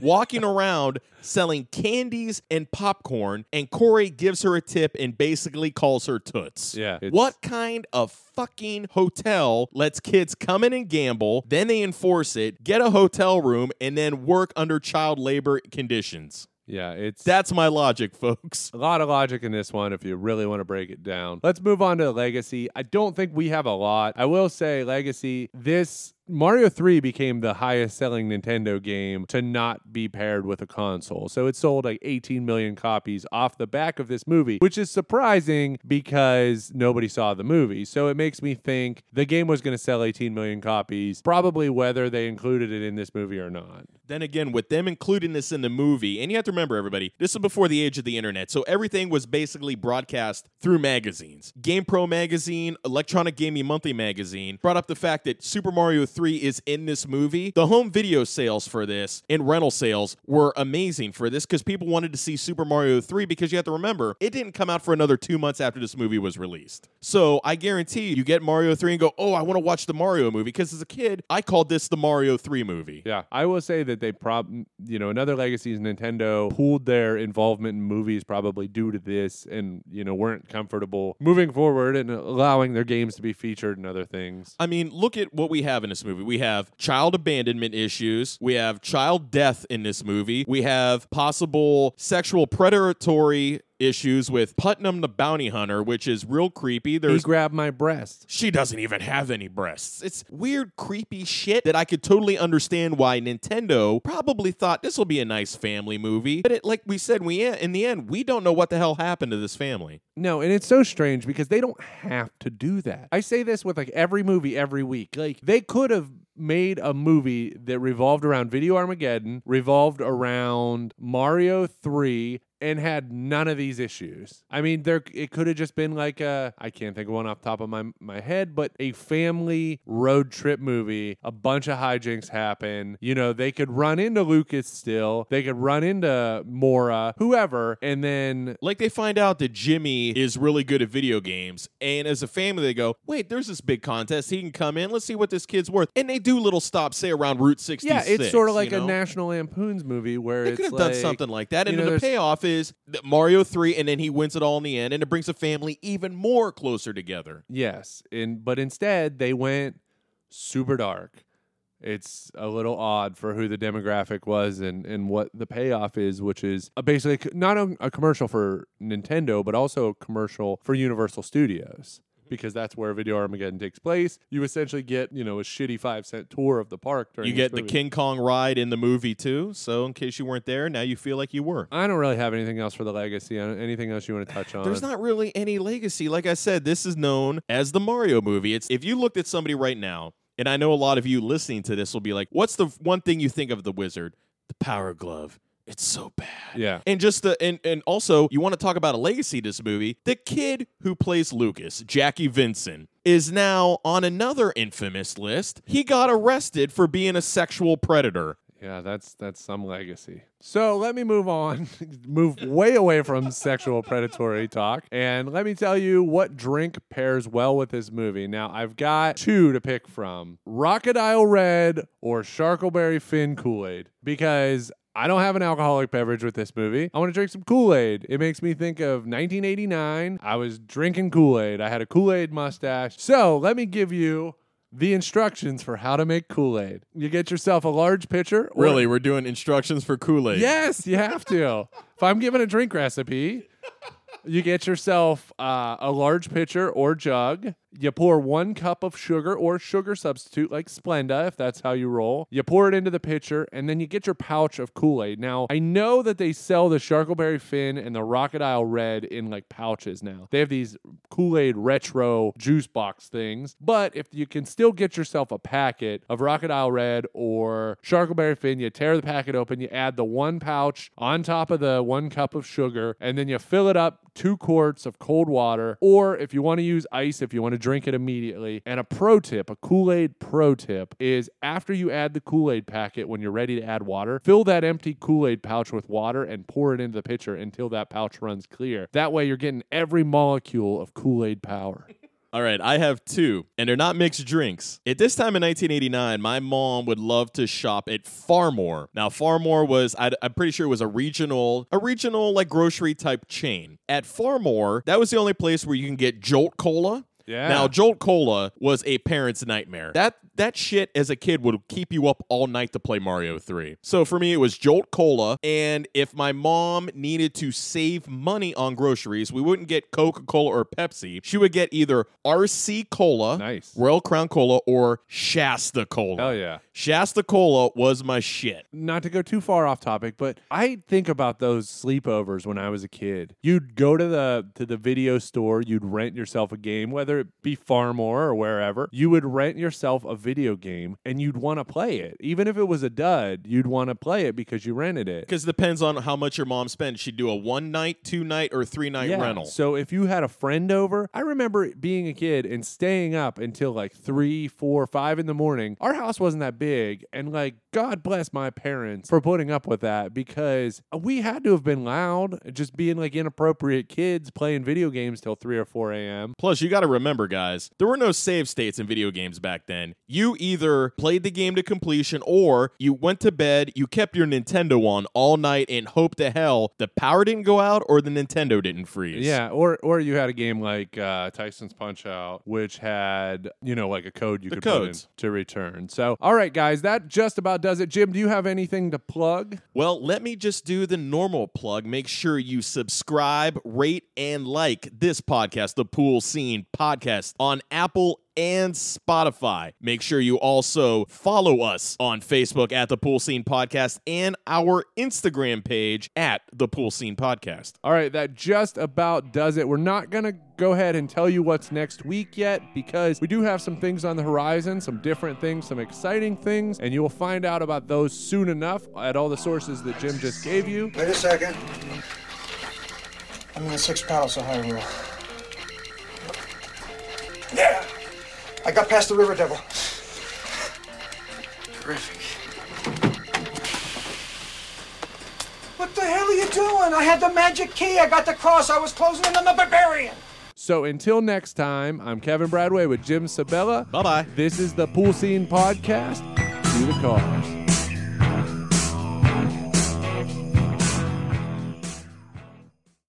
B: Walking around selling candies and popcorn, and Corey gives her a tip and basically calls her Toots.
A: Yeah, it's-
B: What kind of fucking hotel lets kids come in and gamble, then they enforce it, get a hotel room, and then work under child labor conditions?
A: yeah, it's
B: That's my logic, folks.
A: A lot of logic in this one if you really want to break it down. Let's move on to Legacy. I don't think we have a lot. I will say, Legacy, this. Mario 3 became the highest selling Nintendo game to not be paired with a console. So it sold like 18 million copies off the back of this movie, which is surprising because nobody saw the movie. So it makes me think the game was going to sell 18 million copies, probably whether they included it in this movie or not.
B: Then again, with them including this in the movie, and you have to remember, everybody, this is before the age of the internet, so everything was basically broadcast through magazines. Game Pro magazine, Electronic Gaming Monthly magazine brought up the fact that Super Mario 3 3 is in this movie, the home video sales for this and rental sales were amazing for this because people wanted to see Super Mario 3 because you have to remember, it didn't come out for another two months after this movie was released. So I guarantee you, get Mario 3 and go, oh, I want to watch the Mario movie because as a kid, I called this the Mario 3 movie.
A: Yeah, I will say that they prob you know another legacy is Nintendo pulled their involvement in movies probably due to this, and you know weren't comfortable moving forward and allowing their games to be featured and other things.
B: I mean, look at what we have in this movie. We have child abandonment issues. We have child death in this movie. We have possible sexual predatory issues with Putnam the bounty hunter, which is real creepy.
A: He
B: There's
A: grabbed my breast.
B: she doesn't even have any breasts. It's weird, creepy shit that I could totally understand why Nintendo probably thought this will be a nice family movie. But it, like we said, we in the end, we don't know what the hell happened to this family.
A: No, and it's so strange because they don't have to do that. I say this with like every movie every week. Like they could have made a movie that revolved around Video Armageddon, revolved around Mario 3 and had none of these issues. I mean, there it could have just been like a I can't think of one off the top of my my head, but a family road trip movie. A bunch of hijinks happen. You know, they could run into Lucas still. They could run into Mora, whoever, and then
B: Like they find out that Jimmy is really good at video games, and as a family, they go, "Wait, there's this big contest. He can come in. Let's see what this kid's worth." And they do little stops, say around Route 66.
A: yeah, it's sort of like
B: you
A: a? National Lampoon's movie where
B: They could have
A: like,
B: done something like that,
A: you
B: and
A: know,
B: the payoff is that Mario three, and then he wins it all in the end, and it brings the family even more closer together.
A: Yes, and but instead they went super dark. It's a little odd for who the demographic was and, and what the payoff is, which is a basically not a, a commercial for Nintendo, but also a commercial for Universal Studios because that's where Video Armageddon takes place. You essentially get you know a shitty five cent tour of the park during
B: You get the. King Kong ride in the movie too, so in case you weren't there, now you feel like you were.
A: I don't really have anything else for the legacy. Anything else you want to touch on?
B: There's not really any legacy. Like I said, this is known as the Mario movie. It's if you looked at somebody right now, and I know a lot of you listening to this will be like, "What's the one thing you think of the wizard? The power glove. It's so bad."
A: Yeah.
B: And just the and and also you want to talk about a legacy to this movie. The kid who plays Lucas, Jackey Vinson, is now on another infamous list. He got arrested for being a sexual predator.
A: Yeah, that's that's some legacy. So let me move on, move way away from sexual predatory talk, and let me tell you what drink pairs well with this movie. Now I've got two to pick from: Crocodile Red or Sharkleberry Fin Kool Aid, because. I don't have an alcoholic beverage with this movie. I want to drink some Kool Aid. It makes me think of 1989. I was drinking Kool Aid. I had a Kool Aid mustache. So let me give you the instructions for how to make Kool Aid. You get yourself a large pitcher. or-
B: Really, we're doing instructions for Kool Aid.
A: Yes, you have to. if I'm giving a drink recipe, you get yourself uh, a large pitcher or jug. You pour one cup of sugar or sugar substitute like Splenda, if that's how you roll. You pour it into the pitcher, and then you get your pouch of Kool Aid. Now, I know that they sell the Sharkleberry Fin and the Crocodile Red in like pouches now. They have these Kool Aid retro juice box things, but if you can still get yourself a packet of Crocodile Red or Sharkleberry Fin, you tear the packet open, you add the one pouch on top of the one cup of sugar, and then you fill it up two quarts of cold water. Or if you want to use ice, if you want to drink it immediately. And a pro tip, a Kool Aid pro tip, is after you add the Kool Aid packet, when you're ready to add water, fill that empty Kool Aid pouch with water and pour it into the pitcher until that pouch runs clear. That way, you're getting every molecule of Kool Aid power.
B: All right, I have two, and they're not mixed drinks. At this time in 1989, my mom would love to shop at Phar-Mor. Now, Phar-Mor was, i am pretty sure it was a regional, a regional like grocery type chain. At Phar-Mor, that was the only place where you can get Jolt Cola.
A: Yeah.
B: Now, Jolt Cola was a parent's nightmare. That that shit as a kid would keep you up all night to play Mario 3. So for me, it was Jolt Cola. And if my mom needed to save money on groceries, we wouldn't get Coca Cola or Pepsi. She would get either RC Cola,
A: Nice.
B: Royal Crown Cola, or Shasta Cola.
A: Hell yeah.
B: Shasta Cola was my shit.
A: not to go too far off topic, but I think about those sleepovers when I was a kid. You'd go to the to the video store, you'd rent yourself a game, whether whether it be Phar-Mor or wherever, you would rent yourself a video game and you'd want to play it. Even if it was a dud, you'd want to play it because you rented it.
B: Because it depends on how much your mom spends. She'd do a one night, two night, or three night
A: Yeah.
B: rental.
A: So if you had a friend over, I remember being a kid and staying up until like three, four, five in the morning. Our house wasn't that big, and like God bless my parents for putting up with that because we had to have been loud, just being like inappropriate kids playing video games till three or four a.m.
B: Plus, you got to remember, guys, there were no save states in video games back then. You either played the game to completion or you went to bed, you kept your Nintendo on all night and hoped to hell the power didn't go out or the Nintendo didn't freeze.
A: Yeah, or or you had a game like uh, Tyson's Punch Out, which had you know like a code you
B: The
A: could
B: codes.
A: put in to return. So, all right, guys, that just about does it. Jim, do you have anything to plug?
B: Well, let me just do the normal plug. Make sure you subscribe, rate, and like this podcast, the Pool Scene Podcast, on Apple and Spotify. Make sure you also follow us on Facebook at the Pool Scene Podcast and our Instagram page at the Pool Scene Podcast.
A: All right, that just about does it. We're not going to go ahead and tell you what's next week yet because we do have some things on the horizon, some different things, some exciting things, and you will find out about those soon enough at all the sources that Jim just gave you.
I: Wait a second. I'm in the six paddles of Hyrule. Yeah! I got past the river devil.
E: Terrific.
I: What the hell are you doing? I had the magic key. I got the cross. I was closing in on the barbarian.
A: So until next time, I'm Kevin Bradway with Jim Sabella.
B: Bye bye.
A: This is the Pool Scene Podcast. Do the cars.